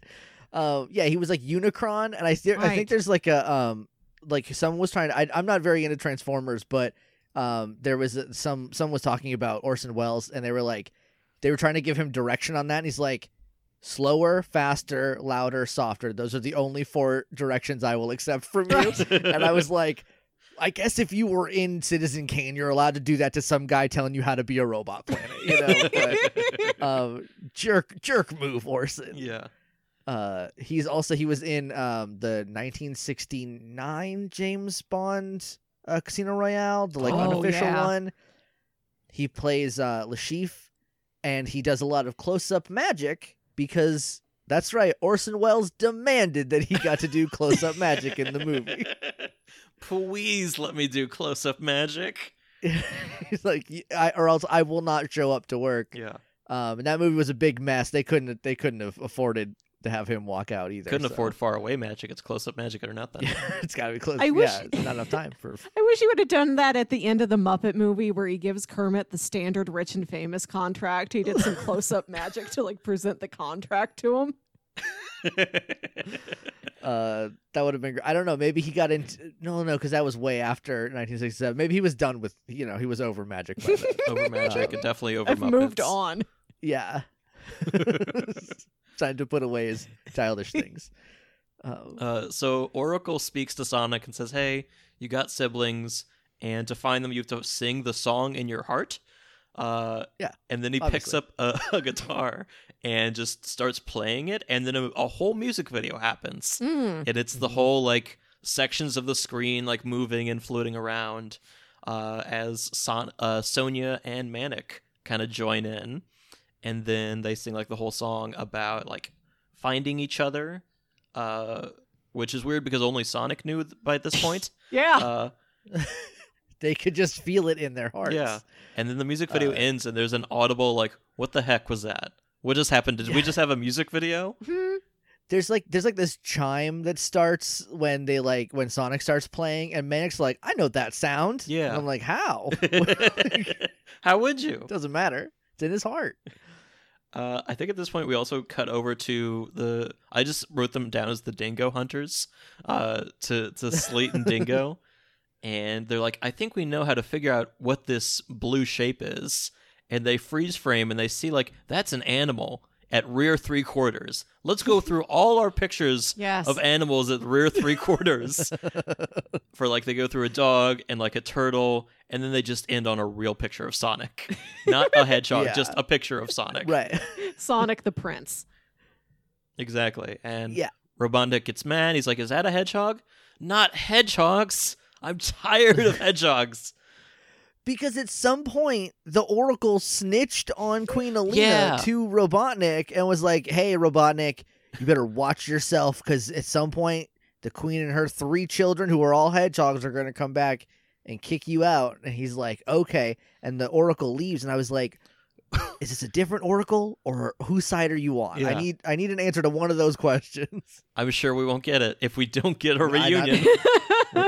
Um, yeah, he was like Unicron, and I, th- I think there's like a um, like someone was trying to. I, I'm not very into Transformers, but um, there was a, some someone was talking about Orson Welles, and they were like, they were trying to give him direction on that, and he's like, slower, faster, louder, softer. Those are the only four directions I will accept from you. and I was like. I guess if you were in Citizen Kane, you're allowed to do that to some guy telling you how to be a robot planet, you know. But, um, jerk, jerk move, Orson yeah. uh he's also he was in um the 1969 James Bond uh, Casino Royale, the like Oh, unofficial yeah. one. He plays uh Le Chiffre and he does a lot of close-up magic because that's right, Orson Welles demanded that he got to do close-up magic in the movie. Please let me do close up magic. He's like I, or else I will not show up to work. Yeah. Um and that movie was a big mess. They couldn't they couldn't have afforded to have him walk out either. Couldn't so- afford far away magic. It's close up magic or nothing. Yeah, it's got to be close. I wish- yeah, it's not enough time for. I wish he would have done that at the end of the Muppet movie where he gives Kermit the standard rich and famous contract. He did some close up magic to like present the contract to him. Uh, that would have been. gr- I don't know. Maybe he got into. No, no, because that was way after 1967. Maybe he was done with. You know, he was over magic by then. over magic and definitely over I've moved on. yeah. Trying to put away his childish things. Um, Uh, so Oracle speaks to Sonic and says, "Hey, you got siblings, and to find them, you have to sing the song in your heart." Uh, Yeah, and then he picks up a, a guitar and just starts playing it, and then a, a whole music video happens, Mm. and it's the Mm-hmm. whole like sections of the screen like moving and floating around, uh, as Son- uh, Sonia and Manic kind of join in, and then they sing like the whole song about like finding each other uh, which is weird because only Sonic knew th- by this point. Yeah. Uh, they could just feel it in their hearts. yeah, and then the music video Uh, ends, and there's an audible like, "What the heck was that? What just happened? Did we just have a music video?" Hmm. There's like there's like this chime that starts when they like when Sonic starts playing, and Manic's like, I know that sound. Yeah. And I'm like, how? How would you? Doesn't matter. It's in his heart. Uh, I think at this point we also cut over to the. I just wrote them down as the Dingo Hunters, uh, to to Slate and Dingo, and they're like, I think we know how to figure out what this blue shape is, and they freeze frame and they see like that's an animal at rear three quarters. Let's go through all our pictures Yes. of animals at rear three quarters. For like they go through a dog and like a turtle, and then they just end on a real picture of Sonic, not a hedgehog, Yeah. just a picture of Sonic. Right. Sonic the Prince. Exactly. And Yeah. Robotnik gets mad. He's like, Is that a hedgehog? Not hedgehogs. I'm tired of hedgehogs. Because at some point the Oracle snitched on Queen Aleena Yeah. to Robotnik and was like, "Hey, Robotnik, you better watch yourself because at some point the Queen and her three children, who are all hedgehogs, are going to come back and kick you out." And he's like, "Okay." And the Oracle leaves, and I was like, "Is this a different Oracle, or whose side are you on?" I need I need an answer to one of those questions. I'm sure we won't get it if we don't get a I- I- reunion.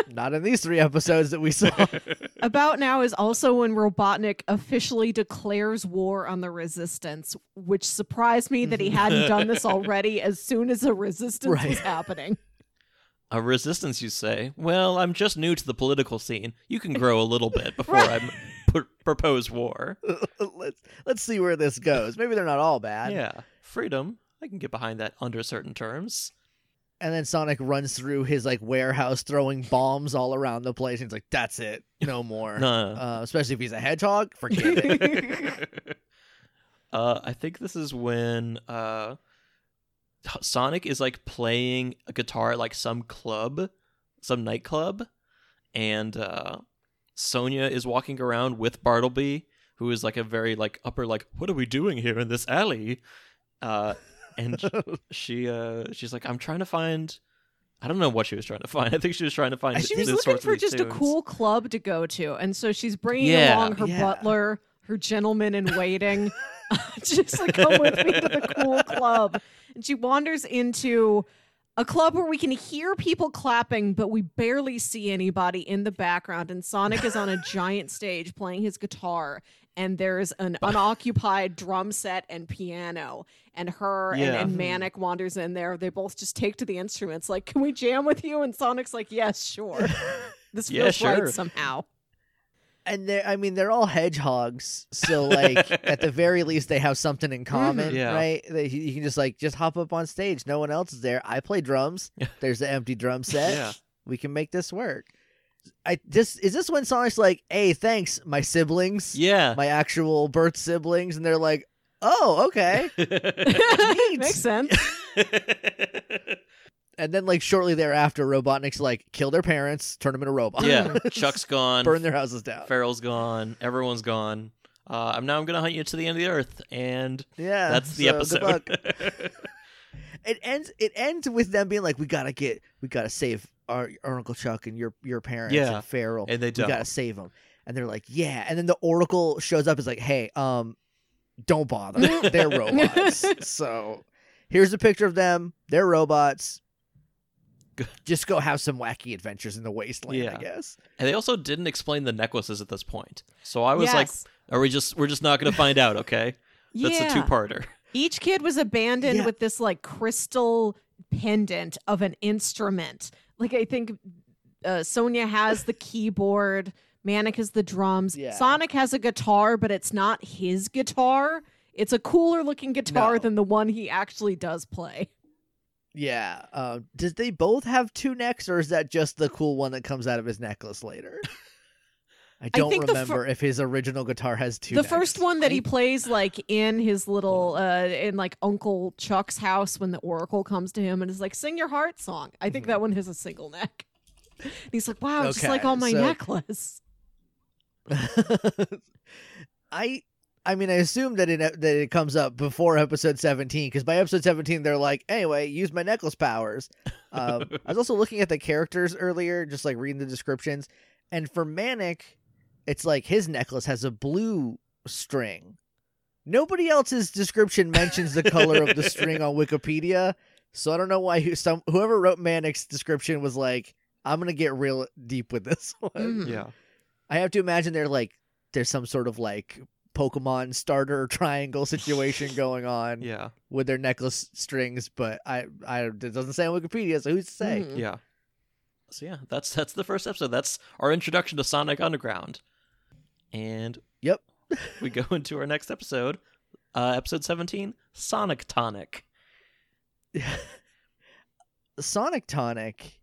Not in these three episodes that we saw. About now is also when Robotnik officially declares war on the resistance, which surprised me that he hadn't done this already as soon as the resistance Right. was happening. a resistance, you say? Well, I'm just new to the political scene. You can grow a little bit before Right. I propose war. let's let's see where this goes. Maybe they're not all bad. Yeah, freedom. I can get behind that under certain terms. And then Sonic runs through his like warehouse, throwing bombs all around the place. And he's like, "That's it, no more." No. Uh, especially if he's a hedgehog, forget it. uh, I think this is when uh, Sonic is like playing a guitar at like some club, some nightclub, and uh, Sonia is walking around with Bartleby, who is like a very like upper like, what are we doing here in this alley? Uh, and she uh, she's like, I'm trying to find. I don't know what she was trying to find. I think she was trying to find. She was looking for just a cool club to go to. And so she's bringing Yeah, along her yeah. butler, her gentleman in waiting. just like, come with me to the cool club. And she wanders into a club where we can hear people clapping, but we barely see anybody in the background. And Sonic is on a giant stage playing his guitar. And there's an unoccupied drum set and piano. And her and, Yeah. and Manic wanders in there. They both just take to the instruments, like, Can we jam with you? And Sonic's like, Yes, sure. This Yeah, feels sure. right somehow. And they I mean, they're all hedgehogs, so like at the very least, they have something in mm-hmm. common, Yeah. right? They, you can just like just hop up on stage. No one else is there. I play drums. There's the empty drum set. Yeah. We can make this work. I this is this when Sonic's like, "Hey, thanks, my siblings, Yeah. my actual birth siblings," and they're like, "Oh, okay." Neat. Makes sense. And then like shortly thereafter, Robotnik's like, "Kill their parents, turn them into robots." yeah. Chuck's gone. burn their houses down. Farrell's gone. Everyone's gone. Uh, I'm now I'm gonna hunt you to the end of the earth, and Yeah, that's the so episode. it ends it ends with them being like we gotta get we gotta save our, our uncle chuck and your your parents Yeah, and Farrell. and they don't. gotta save them and they're like yeah and then the oracle shows up is like hey um don't bother they're robots so here's a picture of them they're robots. just go have some wacky adventures in the wasteland Yeah. i guess and they also didn't explain the necklaces at this point, so I was like, "Are we just we're just not gonna find out?" Okay, that's yeah. a two-parter. Each kid was abandoned Yeah. with this like crystal pendant of an instrument. Like I think uh, Sonia has the keyboard, Manic has the drums, Yeah. Sonic has a guitar, but it's not his guitar. It's a cooler looking guitar No. than the one he actually does play. Yeah uh, did they both have two necks or is that just the cool one that comes out of his necklace later I don't think the fir- remember if his original guitar has two. the necks. first one that he plays like in his little uh in like Uncle Chuck's house when the Oracle comes to him and is like, sing your heart song. I think that one has a single neck. And he's like, Wow, just like Mm-hmm. On my so- necklace. I I mean I assume that it that it comes up before episode 17 because by episode 17 they're like anyway use my necklace powers. Um, I was also looking at the characters earlier just like reading the descriptions and for Manic it's like his necklace has a blue string. Nobody else's description mentions the color of the string on Wikipedia. So I don't know why who, some whoever wrote Manic's description was like I'm going to get real deep with this one. Mhm. Yeah, I have to imagine they're like there's some sort of like Pokemon starter triangle situation going on yeah, with their necklace strings, but I I it doesn't say on Wikipedia, so who's to say? Mhm. yeah. So yeah, that's that's the first episode. That's our introduction to Sonic Underground, and Yep. we go into our next episode, uh, episode 17, Sonic Tonic. Sonic Tonic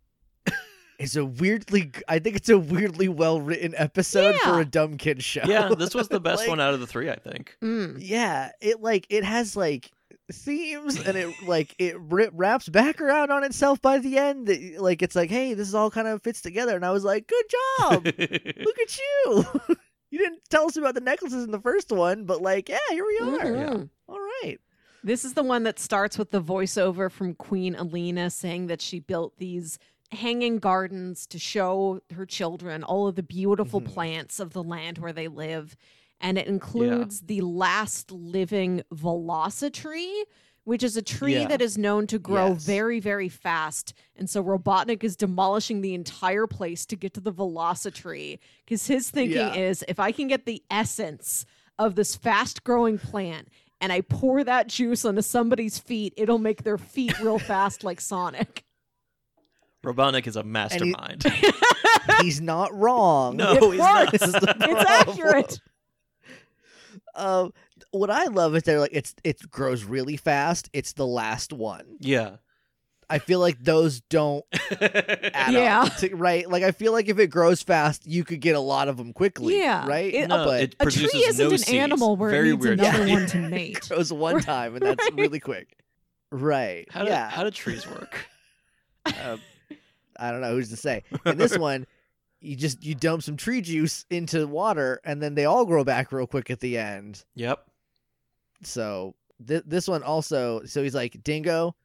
is a weirdly I think it's a weirdly well written episode Yeah. for a dumb kid show. Yeah, this was the best Like, one out of the three, I think. Mm. Yeah, it like it has like themes and it like it ri wraps back around on itself by the end. That, Like it's like, hey, this all kind of fits together, and I was like, good job. Look at you. you didn't tell us about the necklaces in the first one, but like, yeah, here we are. Mhm. All right. This is the one that starts with the voiceover from Queen Aleena saying that she built these hanging gardens to show her children all of the beautiful Mhm. plants of the land where they live. And it includes the last living velocitree, which is a tree Yeah. that is known to grow Yes. very, very fast. And so Robotnik is demolishing the entire place to get to the velocitree because his thinking Yeah. is if I can get the essence of this fast growing plant and I pour that juice onto somebody's feet, it'll make their feet real fast like Sonic. Robotnik is a mastermind. He's not wrong. no, It he's not. This is the It's accurate. Um, what I love is they're like it's it grows really fast. It's the last one. Yeah. I feel like those don't add Yeah. up, to- right? Like I feel like if it grows fast, you could get a lot of them quickly. Yeah. right. It- No, but it A tree isn't no an seeds. animal where Very it needs weird. another Yeah. one to mate. it mate. grows one time, and that's Right. really quick. Right. How do, yeah. how do trees work? Uh, I don't know who's to say. In this one, you just you dump some tree juice into water, and then they all grow back real quick at the end. Yep. So th- this one also. So he's like, Dingo,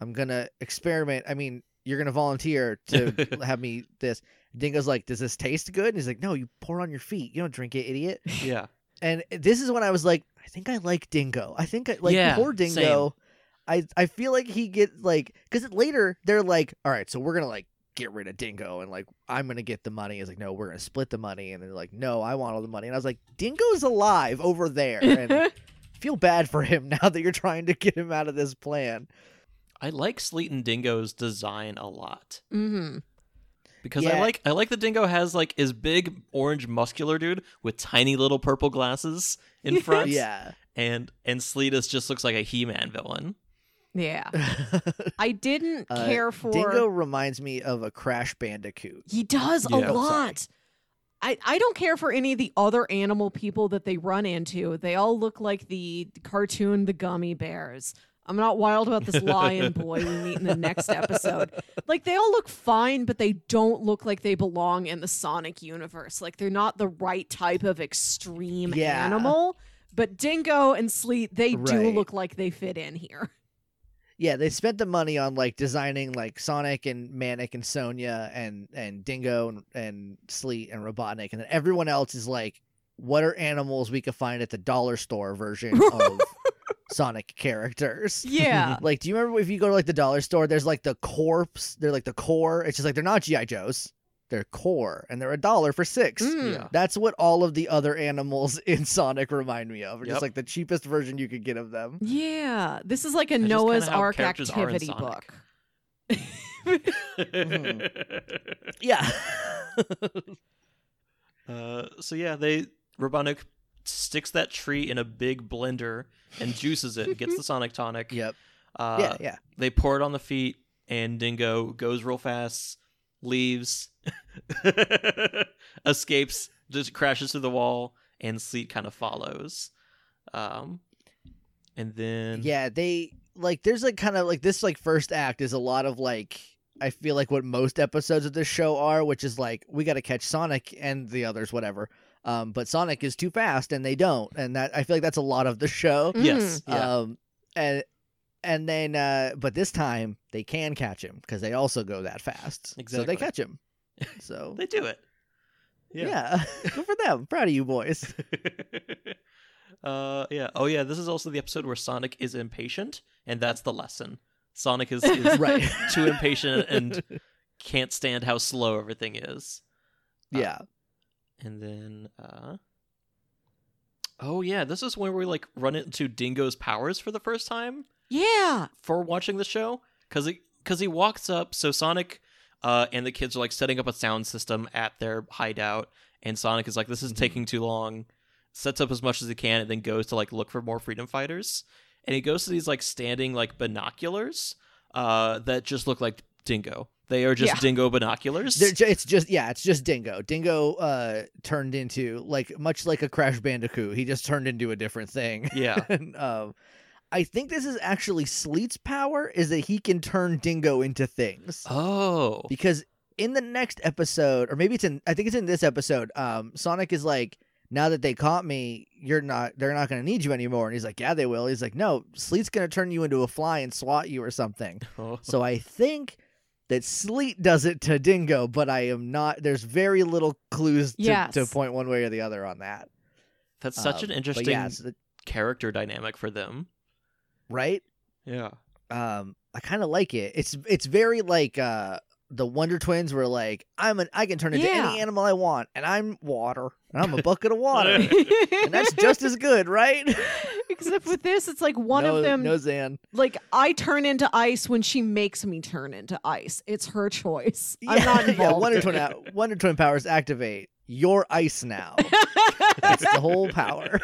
I'm gonna experiment. I mean, you're gonna volunteer to have me this. Dingo's like, does this taste good? And he's like, no, you pour it on your feet. You don't drink it, idiot. Yeah. And this is when I was like, I think I like Dingo. I think I like Yeah, poor Dingo. I I feel like he gets like because later they're like, all right, so we're gonna like get rid of Dingo and like I'm gonna get the money. It's like, no, we're gonna split the money. And they're like, no, I want all the money. And I was like, Dingo's alive over there. And feel bad for him now that you're trying to get him out of this plan. I like Sleet and Dingo's design a lot. hmm Because I like I like the dingo has like his big orange muscular dude with tiny little purple glasses in front. Yeah. And and Sleetus just looks like a He Man villain. Yeah. I didn't Uh, care for Dingo reminds me of a Crash Bandicoot. He does Yeah. a Oh, lot. I, I don't care for any of the other animal people that they run into. They all look like the cartoon The Gummi Bears. I'm not wild about this lion boy we meet in the next episode. Like they all look fine, but they don't look like they belong in the Sonic universe. Like they're not the right type of extreme Yeah. animal. But Dingo and Sleet, they do Right. look like they fit in here. Yeah, they spent the money on like designing like Sonic and Manic and Sonia and and Dingo and, and Sleet and Robotnik, and then everyone else is like, what are animals we could find at the dollar store version of Sonic characters? Yeah. Like, do you remember if you go to like the dollar store, there's like the corpse, they're like the core. It's just like they're not GI Joes, they're core, and they're a dollar for six. Mm. Yeah. That's what all of the other animals in Sonic remind me of. Or Yep. Just like the cheapest version you could get of them. Yeah. This is like a That's Noah's Ark characters are in activity book. Yeah. uh, so yeah, they Robotnik sticks that tree in a big blender and juices it, gets the Sonic tonic. yep. Uh, yeah, yeah. They pour it on the feet, and Dingo goes real fast, leaves, escapes, just crashes through the wall, and Sleet kind of follows. Um, and then Yeah, they like there's like kind of like this like first act is a lot of like I feel like what most episodes of this show are, which is like we got to catch Sonic and the others whatever. Um but Sonic is too fast and they don't. And that I feel like that's a lot of the show. yes, yeah, Um and and then uh but this time they can catch him cuz they also go that fast. So Exactly. they catch him. So they do it. yeah. Good for them. Proud of you boys. uh, yeah. Oh, yeah. This is also the episode where Sonic is impatient, and that's the lesson. Sonic is, is right. too impatient and can't stand how slow everything is. yeah. And then, uh, oh yeah, this is when we like run into Dingo's powers for the first time Yeah. for watching the show because he because he walks up. So Sonic, uh, and the kids are like setting up a sound system at their hideout, and Sonic is like, "This is Mhm. taking too long." Sets up as much as he can, and then goes to like look for more freedom fighters. And he goes to these like standing like binoculars, uh, that just look like Dingo. They are just Yeah. Dingo binoculars. They're ju- it's just yeah, it's just Dingo. Dingo uh turned into like much like a Crash Bandicoot. He just turned into a different thing. yeah. and, um, I think this is actually Sleet's power is that he can turn Dingo into things. Oh. Because in the next episode, or maybe it's in, I think it's in this episode. Um, Sonic is like, now that they caught me, you're not, they're not going to need you anymore. And he's like, yeah, they will. He's like, no, Sleet's going to turn you into a fly and swat you or something. Oh. So I think that Sleet does it to Dingo, but I am not. There's very little clues to, Yes. to point one way or the other on that. That's such Um, an interesting yeah, it's the- character dynamic for them. Right? Yeah. um I kind of like it. It's it's very like uh the Wonder Twins were like I'm an I can turn into any animal I want and I'm water and I'm a bucket of water and that's just as good, right? Except with this, it's like one no, of them. No Zan. Like I turn into ice when she makes me turn into ice. It's her choice. I'm Yeah, not yeah, involved. Wonder Twin it. out- Wonder Twin powers activate. You're ice now. That's the whole power.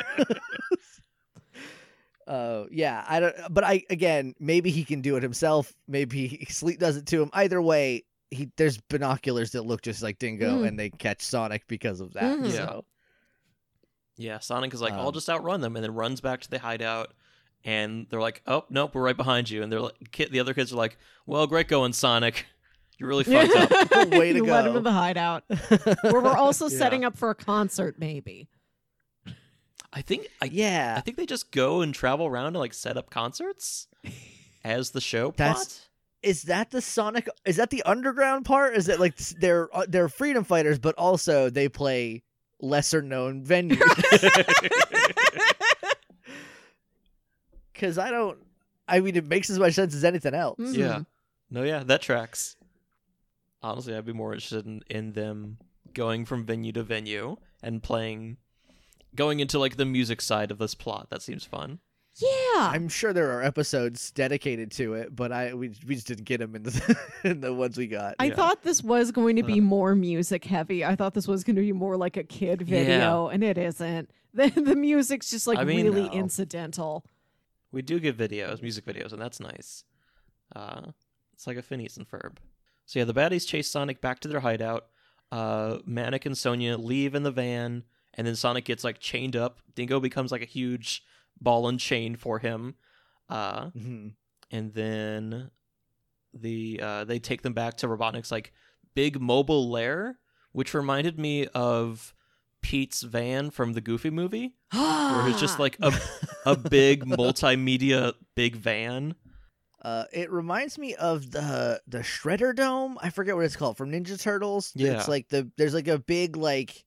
Uh, yeah, I don't. But I again, maybe he can do it himself. Maybe he, Sleep does it to him. Either way, he there's binoculars that look just like Dingo, Mhm. and they catch Sonic because of that. Yeah. So Yeah, Sonic is like, I'll Um, just outrun them, and then runs back to the hideout. And they're like, "Oh nope, we're right behind you." And they're like, kid, the other kids are like, "Well, great going, Sonic. You really fucked up." Way to you Let him go. in the hideout. Where we're also Yeah. setting up for a concert, maybe. I think I, yeah, I think they just go and travel around and like set up concerts as the show plot. That's- is that the Sonic? Is that the underground part? Is it like they're uh, they're freedom fighters, but also they play lesser known venues? Because I don't. I mean, it makes as much sense as anything else. Mhm. Yeah. No, yeah, that tracks. Honestly, I'd be more interested in, in them going from venue to venue and playing, going into like the music side of this plot. That seems fun. Yeah. I'm sure there are episodes dedicated to it, but I we, we just didn't get them in the in the ones we got. I Yeah. thought this was going to be Uh. more music heavy. I thought this was going to be more like a kid Yeah. video, and it isn't. The the music's just like I mean, really no. incidental. We do get videos, music videos, and that's nice. Uh, it's like a Phineas and Ferb. So yeah, the baddies chase Sonic back to their hideout. Uh, Manic and Sonia leave in the van, and then Sonic gets like chained up. Dingo becomes like a huge ball and chain for him. Uh, Mhm. and then the uh, they take them back to Robotnik's like big mobile lair, which reminded me of Pete's van from the Goofy movie, where it's just like a a big multimedia big van. Uh, it reminds me of the the Shredder Dome. I forget what it's called from Ninja Turtles. Yeah. it's like the there's like a big like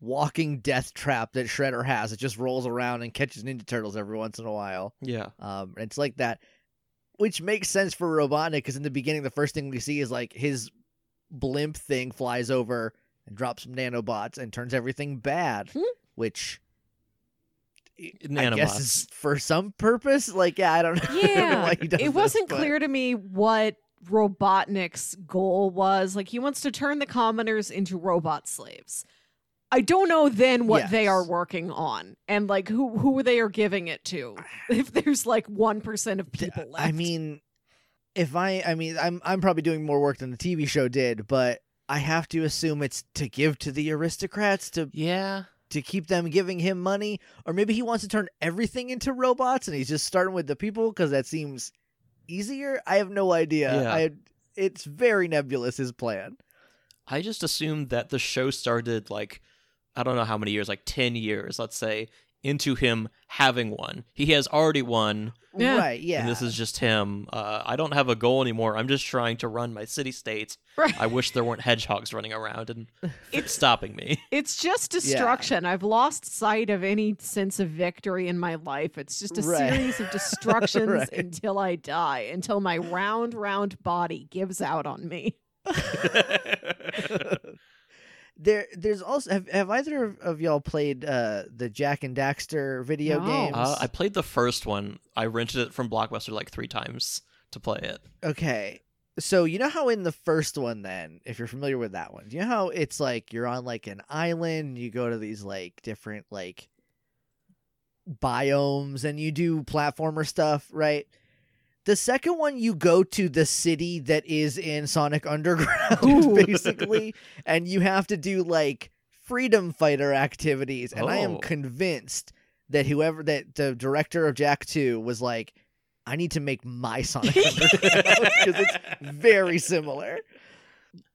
walking death trap that Shredder has. It just rolls around and catches Ninja Turtles every once in a while. Yeah, Um, it's like that, which makes sense for Robotnik because in the beginning, the first thing we see is like his blimp thing flies over and drops some nanobots and turns everything bad, Hmm. which I guess nanobots. is for some purpose. Like, yeah, I don't, I don't know Yeah. why he does it this, wasn't but- clear to me what Robotnik's goal was. Like he wants to turn the commoners into robot slaves. I don't know then what they are working on and like who who they are giving it to. If there's like 1% of people left. I mean, if I, I mean, I'm I'm probably doing more work than the TV show did, but I have to assume it's to give to the aristocrats to yeah, to keep them giving him money, or maybe he wants to turn everything into robots and he's just starting with the people because that seems easier. I have no idea. Yeah. I, it's very nebulous his plan. I just assumed that the show started like I don't know how many years, like ten years, let's say, into him having one. He has already won, Yeah. Right? Yeah. and this is just him. Uh, I don't have a goal anymore. I'm just trying to run my city state. Right. I wish there weren't hedgehogs running around and it's stopping me. It's just destruction. I've lost sight of any sense of victory in my life. It's just a Right. series of destructions Right. until I die, until my round, round body gives out on me. there. There's also have, have either of- of y'all played uh, the Jak and Daxter video No. games? Uh, I played the first one. I rented it from Blockbuster like three times to play it. Okay. So you know how in the first one then, if you're familiar with that one, do you know how it's like you're on like an island, you go to these like different like biomes and you do platformer stuff, right? The second one you go to the city that is in Sonic Underground basically and you have to do like freedom fighter activities and I am Oh. convinced that whoever that the director of Jak 2 was like I need to make my Sonic Underground because it's very similar.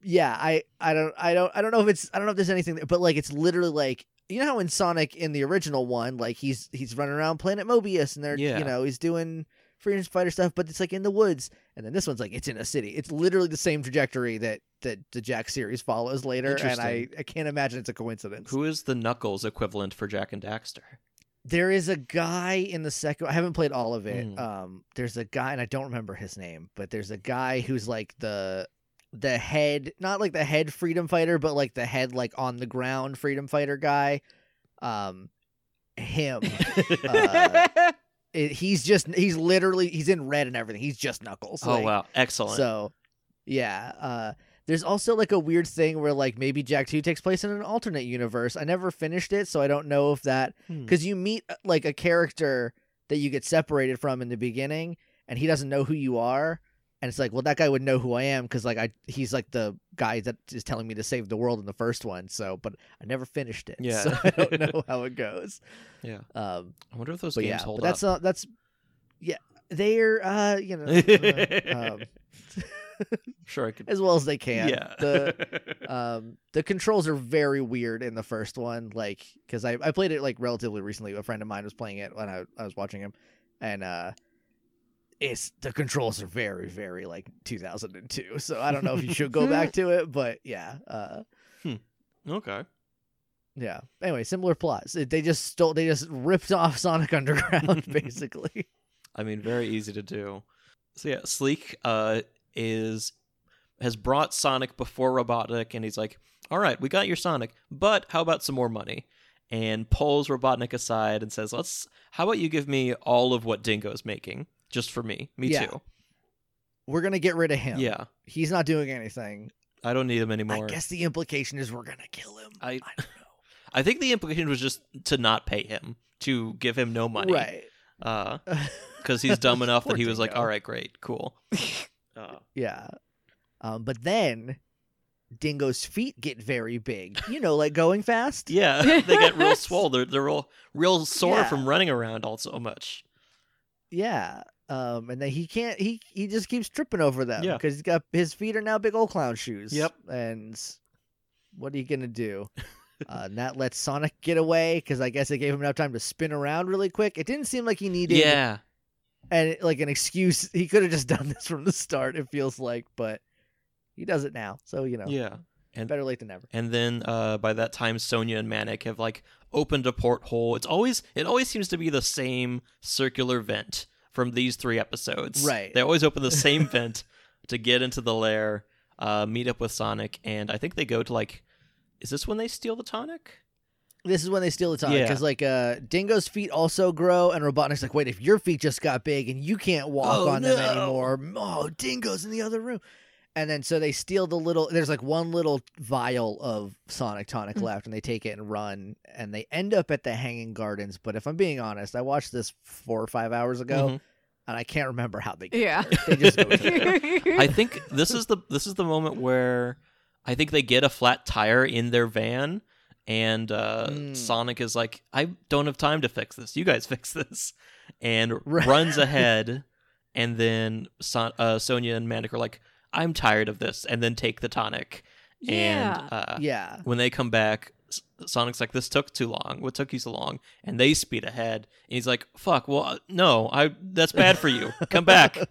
Yeah, I I don't I don't I don't know if it's I don't know if there's anything but like it's literally like you know how in Sonic in the original one like he's he's running around Planet Mobius and they're Yeah. you know he's doing freedom fighter stuff, but it's like in the woods. And then this one's like it's in a city. It's literally the same trajectory that that the Jak series follows later, and I I can't imagine it's a coincidence. Who is the Knuckles equivalent for Jak and Daxter? There is a guy in the second. I haven't played all of it. Mm. Um, there's a guy, and I don't remember his name, but there's a guy who's like the the head, not like the head freedom fighter, but like the head like on the ground freedom fighter guy. Um, him. Uh, it, he's just he's literally he's in red and everything. He's just Knuckles. oh like, wow, excellent. So, yeah. Uh, there's also like a weird thing where like maybe Jak Two takes place in an alternate universe. I never finished it, so I don't know if that Hmm. because you meet uh, like a character that you get separated from in the beginning, and he doesn't know who you are. And it's like, well, that guy would know who I am because like I he's like the guy that is telling me to save the world in the first one. So, but I never finished it. Yeah. so I don't know how it goes. yeah, Um, I wonder if those games yeah, hold that's up. uh, that's yeah, they're uh, you know, uh, um, sure, I could. as well as they can. Yeah. The um the controls are very weird in the first one, like because I I played it like relatively recently. A friend of mine was playing it when I I was watching him, and uh. It's the controls are very, very like 2002. So I don't know if you should go back to it, but yeah, uh, okay. yeah. Anyway, similar plots. They just stole, they just ripped off Sonic Underground, basically. I mean, very easy to do. So yeah, Sleek uh, is has brought Sonic before Robotnik, and he's like, "All right, we got your Sonic, but how about some more money?" And pulls Robotnik aside and says, "Let's. How about you give me all of what Dingo's making, just for me? Me Yeah. too. We're gonna get rid of him. Yeah, he's not doing anything. I don't need him anymore. I guess the implication is we're gonna kill him. I- I don't know. I think the implication was just to not pay him, to give him no money, Right. Uh, because he's dumb enough that Poor he was like, Dingo. "All right, great, cool." Uh, Yeah. Um, but then Dingo's feet get very big. You know, like going fast. Yeah, they get real swole. They're they're real real sore Yeah. from running around all so much. Yeah. Um, and then he can't. He he just keeps tripping over them. Yeah. Because he's got his feet are now big old clown shoes. Yep. And what are you gonna do? uh, and that lets Sonic get away because I guess it gave him enough time to spin around really quick. It didn't seem like he needed Yeah, and like an excuse. He could have just done this from the start. It feels like, but he does it now. So you know, yeah. And better late than never. and then uh, by that time, Sonia and Manic have like opened a porthole. It's always it always seems to be the same circular vent from these three episodes. Right. They always open the same vent to get into the lair, uh, meet up with Sonic, and I think they go to like. Is this when they steal the tonic? This is when they steal the tonic Yeah. because like uh, Dingo's feet also grow, and Robotnik's like, wait, if your feet just got big and you can't walk Oh, on them anymore, oh, Dingo's in the other room. And then so they steal the little. There's like one little vial of Sonic tonic Mm. left, and they take it and run, and they end up at the Hanging Gardens. But if I'm being honest, I watched this four or five hours ago, Mhm. and I can't remember how they get Yeah. there. They just go. I think this is the this is the moment where I think they get a flat tire in their van, and uh, Mm. Sonic is like, "I don't have time to fix this. You guys fix this," and runs ahead. And then Son- uh, Sonia and Manic are like, "I'm tired of this," and then take the tonic. Yeah. And uh, yeah. when they come back, Sonic's like, "This took too long. What took you so long?" And they speed ahead, and he's like, "Fuck. Well, uh, no, I. That's bad for you. Come back."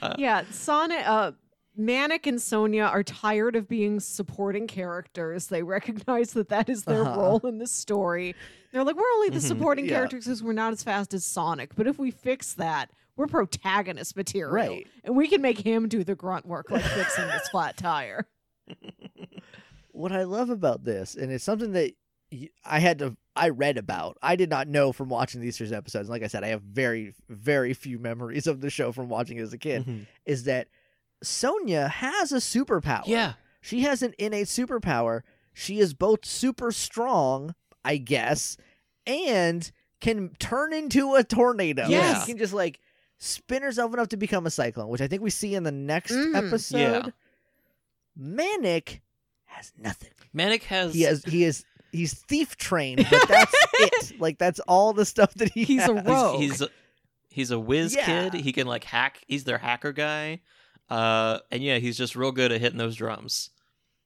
Uh, yeah, Sonic, uh, Manic and Sonia are tired of being supporting characters. They recognize that that is their Uh-huh. role in the story. They're like, we're only the Mhm. supporting Yeah. characters because we're not as fast as Sonic. But if we fix that, we're protagonist material, Right. And we can make him do the grunt work, like fixing this flat tire. what I love about this, and it's something that I had to, I read about. I did not know from watching these three episodes. Like I said, I have very, very few memories of the show from watching it as a kid. Mhm. Is that Sonia has a superpower? Yeah. she has an innate superpower. She is both super strong, I guess, and can turn into a tornado. Yes. she can just like spin herself enough to become a cyclone, which I think we see in the next Mm, episode. yeah. Manic has nothing. Manic has He has he is he's thief trained, but that's it. Like that's all the stuff that he He's a rogue. He's he's a, he's a whiz Yeah. kid. He can like hack. He's their hacker guy. Uh, and yeah, he's just real good at hitting those drums.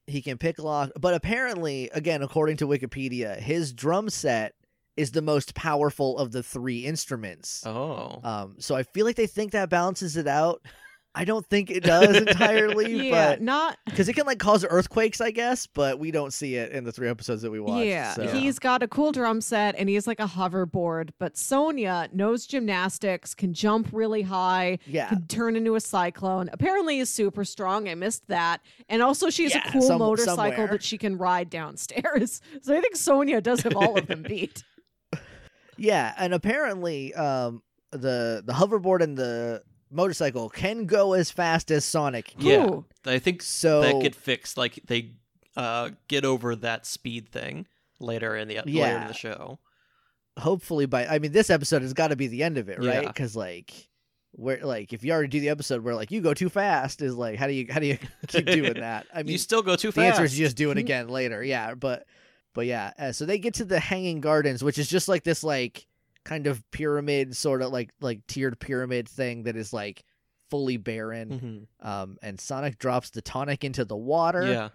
He can pick lock, but apparently, again, according to Wikipedia, his drum set is the most powerful of the three instruments. Oh. Um, so I feel like they think that balances it out. I don't think it does entirely, yeah, but not because it can like cause earthquakes, I guess. But we don't see it in the three episodes that we watched. Yeah, so. he's got a cool drum set and he's like a hoverboard. But Sonia knows gymnastics, can jump really high, yeah. can turn into a cyclone. Apparently, is super strong. I missed that. And also, she has Yeah, a cool some- motorcycle somewhere. that she can ride downstairs. So I think Sonia does have all of them beat. Yeah, and apparently, um, the the hoverboard and the motorcycle can go as fast as Sonic. can. Yeah. Ooh. I think So that get fixed. Like they uh, get over that speed thing later in the later in the show. hopefully by I mean this episode has got to be the end of it, right? Yeah. Because like where like if you already do the episode where like you go too fast is like how do you how do you keep doing that? I mean you still go too the fast. answer is you just do it again later. Yeah, but but yeah, uh, so they get to the Hanging Gardens, which is just like this like kind of pyramid sort of like like tiered pyramid thing that is like fully barren. Mhm. Um, and Sonic drops the tonic into the water. Yeah.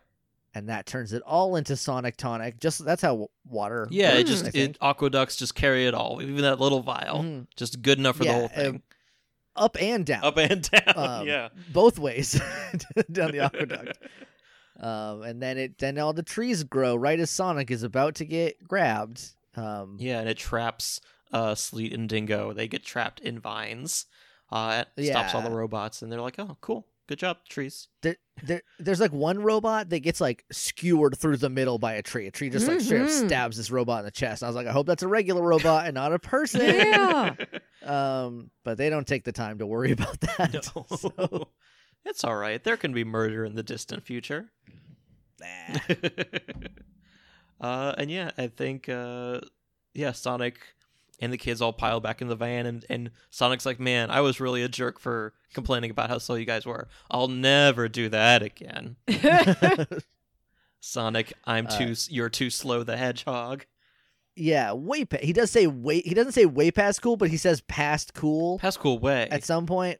And that turns it all into Sonic Tonic. Just that's how water. Yeah. It just it aqueducts just carry it all. Even that little vial, Mhm. just good enough for Yeah, the whole uh, thing. up and down. Up and down. um, yeah. both ways down the aqueduct. Um, and then it then all the trees grow right as Sonic is about to get grabbed. Um, Yeah, and it traps uh, Sleet and Dingo. They get trapped in vines. Uh, it stops all the robots, and they're like, "Oh, cool, good job, trees." there, there, there's like one robot that gets like skewered through the middle by a tree. A tree just like straight up Mhm. stabs this robot in the chest. I was like, I hope that's a regular robot and not a person. Yeah. Um, but they don't take the time to worry about that. No. So, it's all right. There can be murder in the distant future. nah. uh, and yeah, I think uh, yeah, Sonic and the kids all pile back in the van, and and Sonic's like, "Man, I was really a jerk for complaining about how slow you guys were. I'll never do that again." Sonic, I'm Uh, too. You're too slow. The Hedgehog. yeah, way pa- he does say way he doesn't say way past cool, but he says past cool. Past cool way. at some point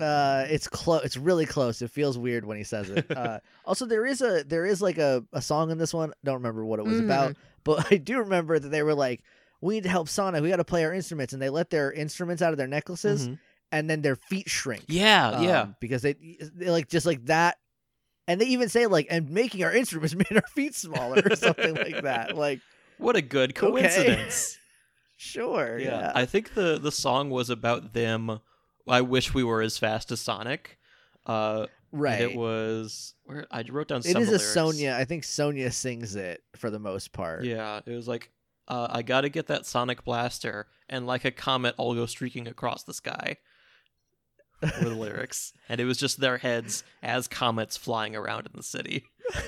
uh it's close it's really close it feels weird when he says it uh also there is a there is like a, a song in this one don't remember what it was Mhm. about but i do remember that they were like we need to help sonic we got to play our instruments and they let their instruments out of their necklaces Mhm. and then their feet shrink Yeah, um, yeah. because they, they like just like that and they even say like and making our instruments made our feet smaller or something like that like What a good okay. coincidence. sure yeah. yeah, I think the the song was about them. I wish we were as fast as Sonic. Uh, and right It was where I wrote down. it some is a lyrics. sonia i think sonia sings it for the most part Yeah, it was like uh, I got to get that Sonic blaster, and like a comet, I'll go streaking across the sky. Were the lyrics, and it was just their heads as comets flying around in the city.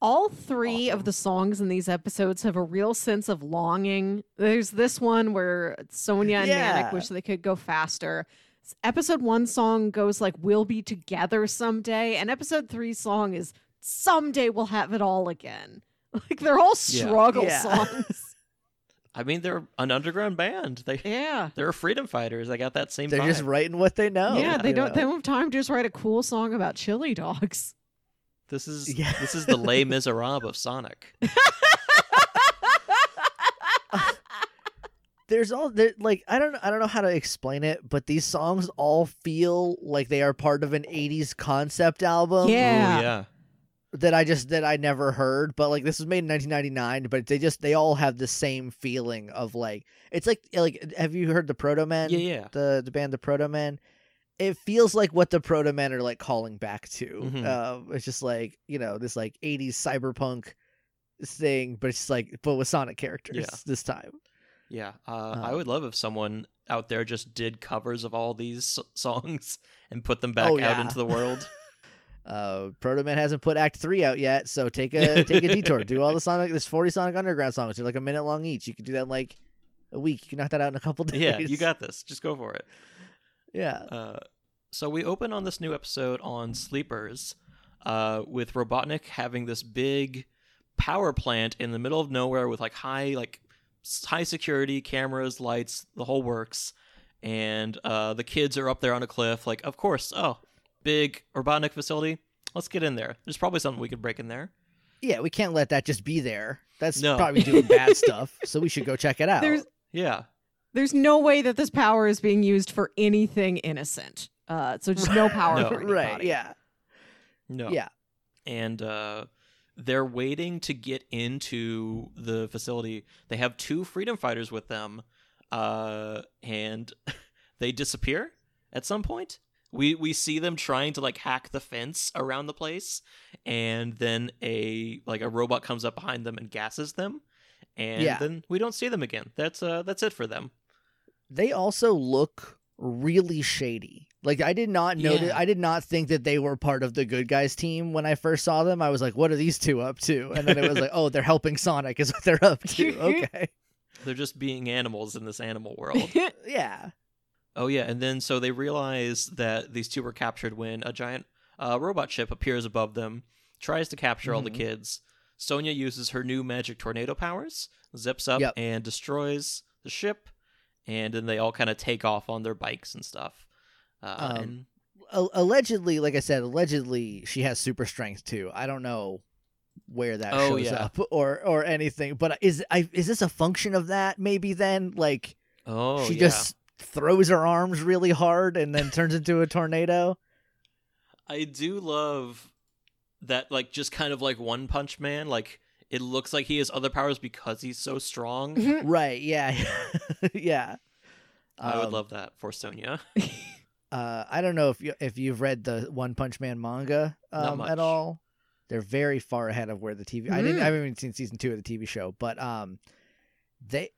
All three Awesome. of the songs in these episodes have a real sense of longing. There's this one where Sonia and Manic wish they could go faster. S- Episode one song goes like, We'll be together someday. And episode three song is, Someday we'll have it all again. Like they're all struggle Yeah. songs. I mean, they're an underground band. They yeah. they're freedom fighters. They got that same. They're just writing what they know. yeah, they don't know? they don't have time to just write a cool song about chili dogs. This is Yeah. this is the Les Miserables of Sonic. There's all there like I don't I don't know how to explain it, but these songs all feel like they are part of an '80s concept album. Yeah. Ooh, yeah. that I just that I never heard. But like this was made in 1999, but they just they all have the same feeling of like it's like like have you heard the Protomen? Yeah, yeah. The the band the Protomen. It feels like what the Protomen are like calling back to. Mhm. Um, it's just like you know this like 80s cyberpunk thing, but it's like but with Sonic characters Yeah. this time. Yeah, uh, I Um, would love if someone out there just did covers of all these songs and put them back Oh, out into the world. Uh, Proto Man hasn't put Act Three out yet, so take a take a detour. Do all the Sonic. There's 40 Sonic Underground songs. They're like a minute long each. You can do that in like a week. You can knock that out in a couple days. yeah, you got this. Just go for it. Yeah. Uh, so we open on this new episode on Sleepers, uh, with Robotnik having this big power plant in the middle of nowhere with like high like high security cameras, lights, the whole works. And uh, the kids are up there on a cliff. Like, of course, oh, big Robotnik facility. Let's get in there. There's probably something we could break in there. yeah, we can't let that just be there. That's No. probably doing bad stuff. So we should go check it out. There's Yeah. there's no way that this power is being used for anything innocent. Uh, so just no power No. for anybody. right, yeah, No. yeah. and uh, they're waiting to get into the facility. They have two freedom fighters with them, uh, and they disappear at some point. We we see them trying to like hack the fence around the place, and then a like a robot comes up behind them and gasses them, and Yeah. then we don't see them again. That's uh that's it for them. They also look really shady. Like I did not notice. Yeah. I did not think that they were part of the good guys team when I first saw them. I was like, "What are these two up to?" And then it was like, "Oh, they're helping Sonic. Is what they're up to." Okay, They're just being animals in this animal world. yeah, Oh yeah, and then so they realize that these two were captured when a giant uh, robot ship appears above them, tries to capture all the Mhm. kids. Sonia uses her new magic tornado powers, zips up Yep. and destroys the ship, and then they all kind of take off on their bikes and stuff. Uh, Um, and allegedly, like I said, allegedly she has super strength too. I don't know where that Oh, shows yeah. up or or anything. But is I is this a function of that? Maybe then, like oh she yeah, just throws her arms really hard and then turns into a tornado. I do love that, like just kind of like One Punch Man. Like it looks like he has other powers because he's so strong. right? Yeah, yeah. I would Um, love that for Sonia. Uh, I don't know if you if you've read the One Punch Man manga um, at all. They're very far ahead of where the TV. I didn't. Mm. I haven't even seen season two of the TV show, but um, they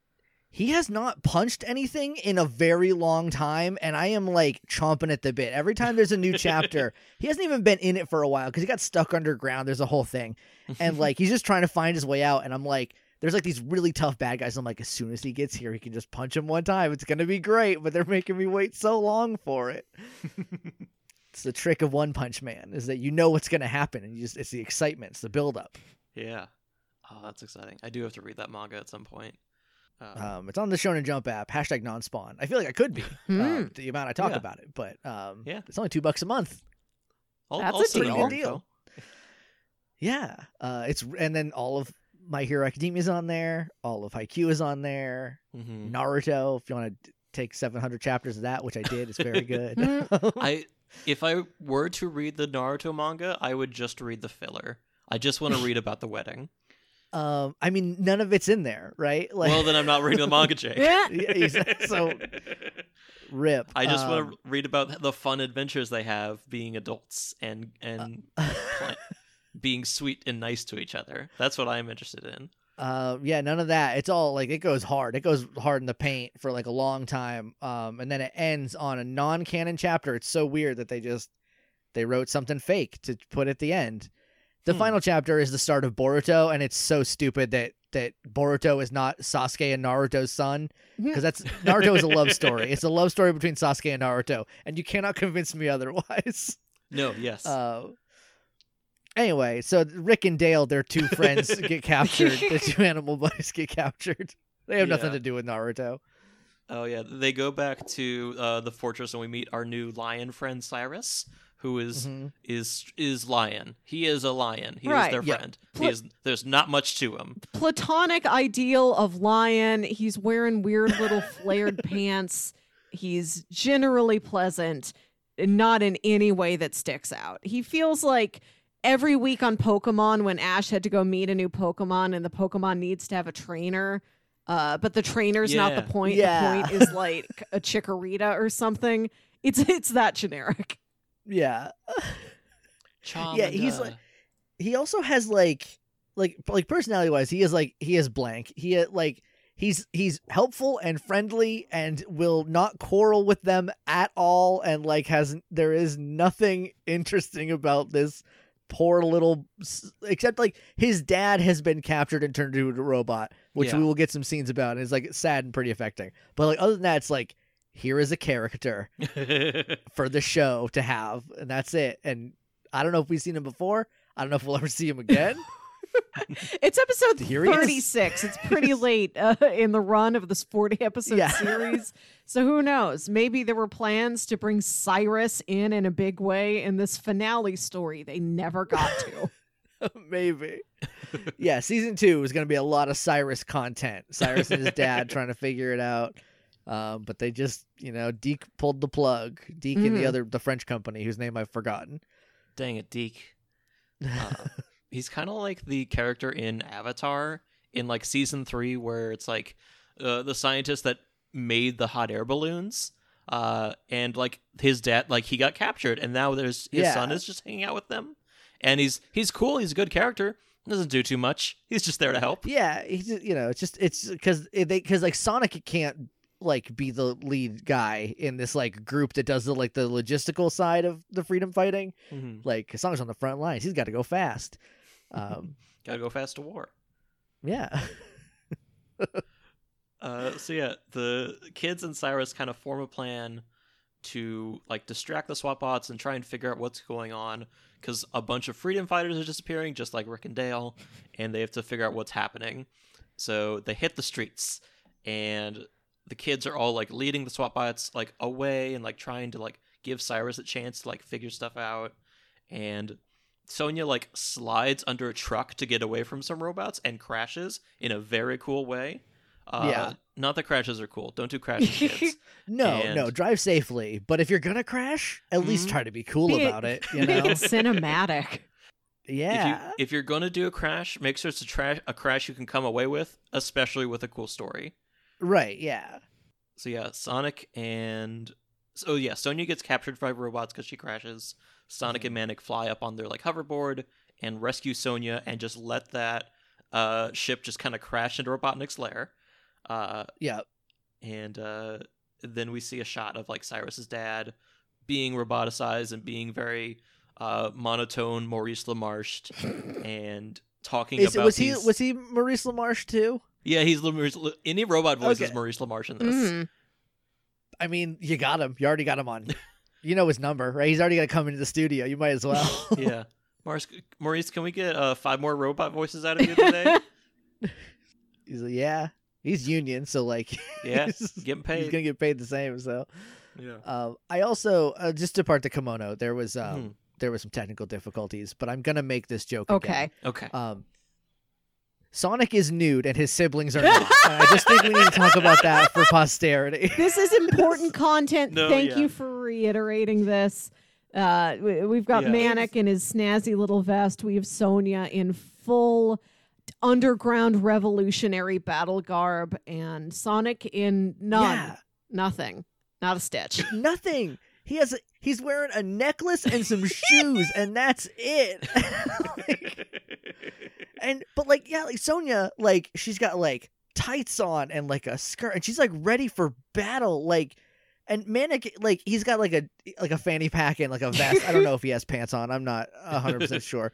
he has not punched anything in a very long time, and I am like chomping at the bit every time there's a new chapter. he hasn't even been in it for a while because he got stuck underground. There's a whole thing, and like he's just trying to find his way out, and I'm like. There's like these really tough bad guys. I'm like, as soon as he gets here, he can just punch him one time. It's gonna be great, but they're making me wait so long for it. It's the trick of One Punch Man is that you know what's to happen, and you just it's the excitement, it's the build up. Yeah. Oh, that's exciting. I do have to read that manga at some point. Uh, Um, it's on the Shonen Jump app. Hashtag non-spawn. I feel like I could be Hmm. um, the amount I talk Yeah. about it, but um, Yeah. it's only two bucks a month. I'll, That's a send deal. Good deal. Yeah, uh, it's and then all of My Hero Academia is on there. All of Haikyuu is on there. Mhm. Naruto, if you want to take 700 chapters of that, which I did, it's very good. I if I were to read the Naruto manga, I would just read the filler. I just want to read about the wedding. Um, I mean, none of it's in there, right? Like, well, then I'm not reading the manga, Jake. Yeah. Yeah, exactly. so rip. I just Um, want to read about the fun adventures they have being adults and and pla- being sweet and nice to each other. That's what I'm interested in. Uh, yeah, none of that. It's all like it goes hard. It goes hard in the paint for like a long time. Um, and then it ends on a non-canon chapter. It's so weird that they just they wrote something fake to put at the end. The Hmm. final chapter is the start of Boruto, and it's so stupid that that Boruto is not Sasuke and Naruto's son because that's Naruto is a love story. It's a love story between Sasuke and Naruto, and you cannot convince me otherwise. No, yes. Uh, anyway, so Rick and Dale, their two friends, get captured. The two animal buddies get captured. They have nothing to do with Naruto. Oh yeah, they go back to uh, the fortress and we meet our new lion friend Cyrus, who is- Mhm. is is lion. He is a lion. He Right. is their Yep. friend. Pl- He is, there's not much to him. platonic ideal of lion. He's wearing weird little flared pants. He's generally pleasant, not in any way that sticks out. He feels like every week on Pokemon when Ash had to go meet a new Pokemon and the Pokemon needs to have a trainer. Uh, but the trainer's not the point. Yeah. The point is like a Chikorita or something. It's it's that generic. Yeah. Yeah, he's like- He also has like, like, like personality wise, he is like he is blank. He uh, like he's he's helpful and friendly and will not quarrel with them at all. And like has there is nothing interesting about this poor little except like his dad has been captured and turned into a robot which Yeah. we will get some scenes about and it's like sad and pretty affecting but like other than that it's like here is a character for the show to have and that's it and i don't know if we've seen him before i don't know if we'll ever see him again It's episode Here 36. It's pretty late uh, in the run of this 40 episode Yeah. series. So who knows? Maybe there were plans to bring Cyrus in in a big way in this finale story they never got to. maybe yeah, season two is going to be a lot of Cyrus content. Cyrus and his dad trying to figure it out. Um, but they just, you know, DIC pulled the plug. DIC and the Mhm. other, the French company whose name I've forgotten. Dang it, DIC. Uh, he's kind of like the character in Avatar in like season three, where it's like uh, the scientist that made the hot air balloons. Uh, and like his dad, like he got captured, and now there's his son is just hanging out with them, and he's he's cool. He's a good character. Doesn't do too much. He's just there to help. Yeah, he's you know, it's just it's because they because like Sonic can't like be the lead guy in this like group that does the like the logistical side of the freedom fighting. Mhm. Like Sonic's on the front lines, he's got to go fast. Um, Gotta go fast to war. yeah, Uh, so yeah, the kids and Cyrus kind of form a plan to like distract the SWAT bots and try and figure out what's going on because a bunch of freedom fighters are disappearing, just like Rick and Dale, and they have to figure out what's happening. So they hit the streets, and the kids are all like leading the SWAT bots like away and like trying to like give Cyrus a chance to like figure stuff out. And Sonia like slides under a truck to get away from some robots and crashes in a very cool way. Uh, Yeah. Not that crashes are cool. Don't do crashes, kids. no, And- no, drive safely. But if you're gonna crash, at least Mhm. try to be cool Be about it. You know? it cinematic. yeah, If you if you're gonna do a crash, make sure it's a trash a crash you can come away with, especially with a cool story. Right. Yeah, So yeah, Sonic and so yeah, Sonia gets captured by robots because she crashes. Sonic and Manic fly up on their like hoverboard and rescue Sonia and just let that uh, ship just kind of crash into Robotnik's lair. Uh, yeah. and uh, then we see a shot of like Cyrus's dad being roboticized and being very uh, monotone, Maurice LaMarche, and talking Is, about was these... he was he Maurice LaMarche too? Yeah, he's Maurice. Any robot voice is Maurice LaMarche in this. Mhm. I mean, you got him. You already got him on. you know his number, right? He's already gonna come into the studio. You might as well. yeah. Maurice, Maurice, can we get uh, five more robot voices out of you today? He's like, yeah. He's union, so like, Yeah, he's, getting paid. he's gonna get paid the same. So, yeah. um, I also uh, just to part the kimono, there was um, Mhm. there was some technical difficulties, but I'm gonna make this joke. again. Okay. Okay. Um, Sonic is nude and his siblings are not. I just think we need to talk about that for posterity. This is important content. No, Thank yeah. you for reiterating this. Uh, we, we've got Yeah. Manic in his snazzy little vest. We have Sonia in full underground revolutionary battle garb, and Sonic in none, Yeah. nothing, not a stitch. Nothing. He has. A, he's wearing a necklace and some shoes, and that's it. Like, and but like yeah, like Sonia, like she's got like tights on and like a skirt, and she's like ready for battle. Like, and Manic, like he's got like a like a fanny pack and like a vest. I don't know if he has pants on. I'm not hundred percent sure,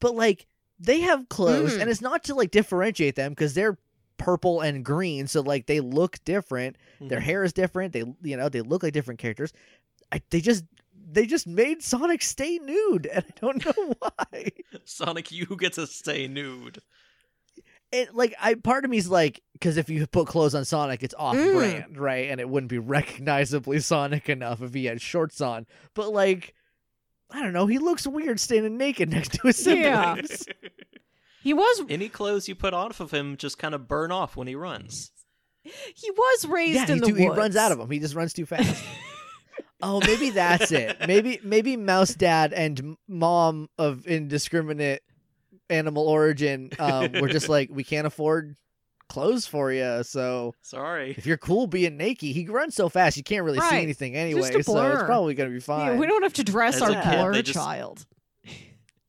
but like they have clothes, Mm. and it's not to like differentiate them because they're purple and green, so like they look different. Their Mhm. hair is different. They you know they look like different characters. I, they just they just made Sonic stay nude, and I don't know why. Sonic, you get to stay nude. it like I part of me's like because if you put clothes on Sonic, it's off Mm. brand, right? And it wouldn't be recognizably Sonic enough if he had shorts on. But like, I don't know, he looks weird standing naked next to his Yeah. siblings. He was Any clothes you put off of him just kind of burn off when he runs. he was raised yeah, in he, the too- he runs out of them. He just runs too fast. Oh, maybe that's it. Maybe maybe Mouse Dad and Mom of indiscriminate animal origin um, were just like, we can't afford clothes for you, so Sorry. if you're cool being naked, he runs so fast you can't really see anything anyway. Just a So it's probably gonna be Yeah, fine. we don't have to dress As our a kid, blur just- child.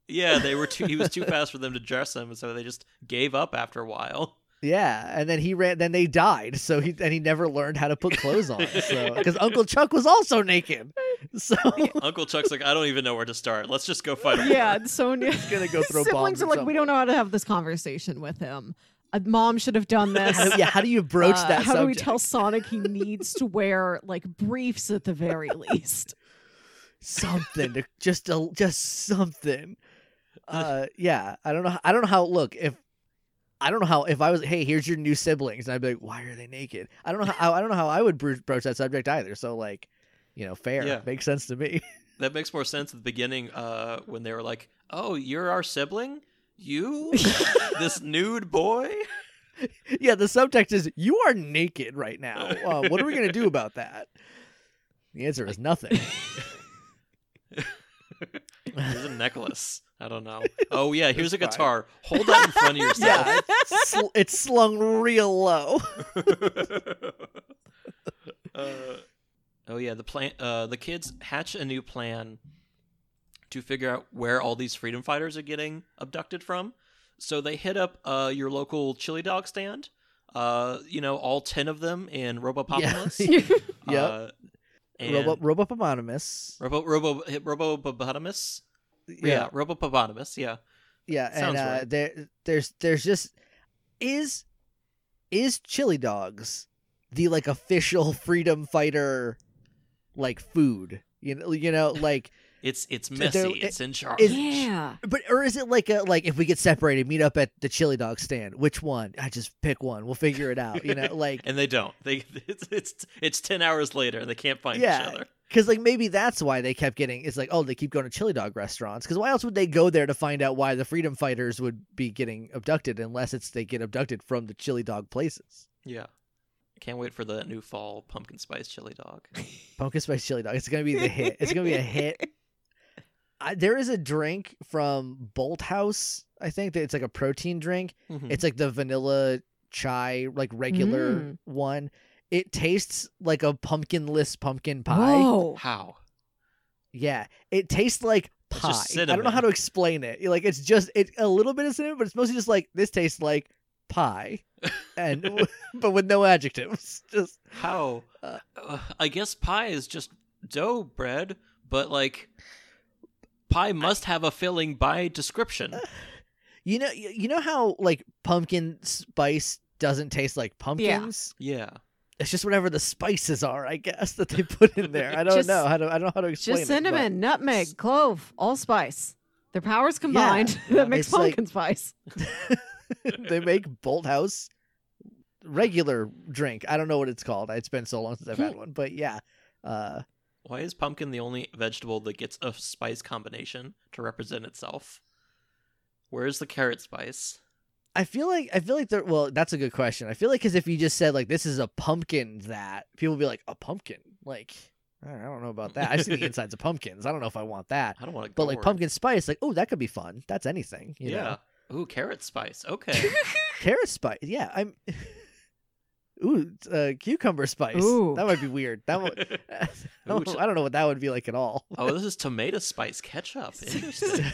Yeah, they were too. He was too fast for them to dress him, so they just gave up after a while. Yeah, and then he ran. Then they died. So he and he never learned how to put clothes on. So because Uncle Chuck was also naked. So Uncle Chuck's like, I don't even know where to start. Let's just go fight. A Yeah, war." and Sonia. gonna go throw siblings bombs are like, some we don't know how to have this conversation with him. Uh, Mom should have done this. how do, yeah, how do you broach Uh, that how do we tell Sonic he needs to wear like briefs at the very least? something to just a, just something. Uh, yeah, I don't know. I don't know how. Look, if I don't know how. If I was, hey, here's your new siblings, and I'd be like, why are they naked? I don't know how. I don't know how I would bro- broach that subject either. So like, you know, fair Yeah. makes sense to me. That makes more sense at the beginning uh, when they were like, "Oh, you're our sibling. You, this nude boy. Yeah, the subtext is you are naked right now. Uh, what are we gonna do about that? The answer is nothing. Here's a necklace. I don't know. Oh yeah, here's a guitar. Hold that in front of yourself. yeah, it's, sl- it's slung real low. uh, oh yeah, the plan. Uh, the kids hatch a new plan to figure out where all these freedom fighters are getting abducted from. So they hit up uh, your local chili dog stand. Uh, you know, all ten of them in Robopopolis. Yep. Robo Robopopotamus. Robo Robo Robopopotamus. Yeah, Robopopotamus. Yeah. Yeah, and uh, right. there, there's, there's just is, is chili dogs the like official freedom fighter, like food? You know, you know, like, It's it's they're- messy. it- it's in charge. is- yeah. but or is it like a like if we get separated, meet up at the chili dog stand? Which one? I just pick one. We'll figure it out. You know, like and they don't. They it's it's, it's ten hours later and they can't find Yeah. each other. because like maybe that's why they kept getting. It's like oh they keep going to chili dog restaurants because why else would they go there to find out why the freedom fighters would be getting abducted unless it's they get abducted from the chili dog places. Yeah. Can't wait for the new fall pumpkin spice chili dog. Pumpkin spice chili dog. It's gonna be the hit. It's gonna be a hit. I, there is a drink from Bolthouse. I think that it's like a protein drink. Mhm. It's like the vanilla chai, like regular Mm. one. It tastes like a pumpkinless pumpkin pie. Whoa. How? Yeah, it tastes like It's pie. just I don't know how to explain it. Like it's just it a little bit of cinnamon, but it's mostly just like this tastes like pie, and but with no adjectives. Just How? Uh, Uh, I guess pie is just dough bread, but like pie must have a filling by description. you know, you you know how like pumpkin spice doesn't taste like pumpkins. Yeah. It's just whatever the spices are, I guess, that they put in there. I don't Just- know how to. I don't know how to explain Just it, but- cinnamon, nutmeg, clove, allspice. Their powers combined that makes it's like- pumpkin spice. they make Bolthouse regular drink. I don't know what it's called. It's been so long since I've had one, but yeah. Uh, Why is pumpkin the only vegetable that gets a spice combination to represent itself? Where's the carrot spice? I feel like I feel like there. Well, that's a good question. I feel like because if you just said like this is a pumpkin, that people would be like a pumpkin. Like I don't know about that. I've seen the insides of pumpkins. I don't know if I want that. I don't want to But like pumpkin spice, like oh, that could be fun. That's anything. You Yeah. know? Ooh, carrot spice. Okay. carrot spice. Yeah, I'm. Ooh, uh, cucumber spice. Ooh. That might be weird. That would. I don't, Ooh, I don't know what that would be like at all. oh, this is tomato spice ketchup. Interesting.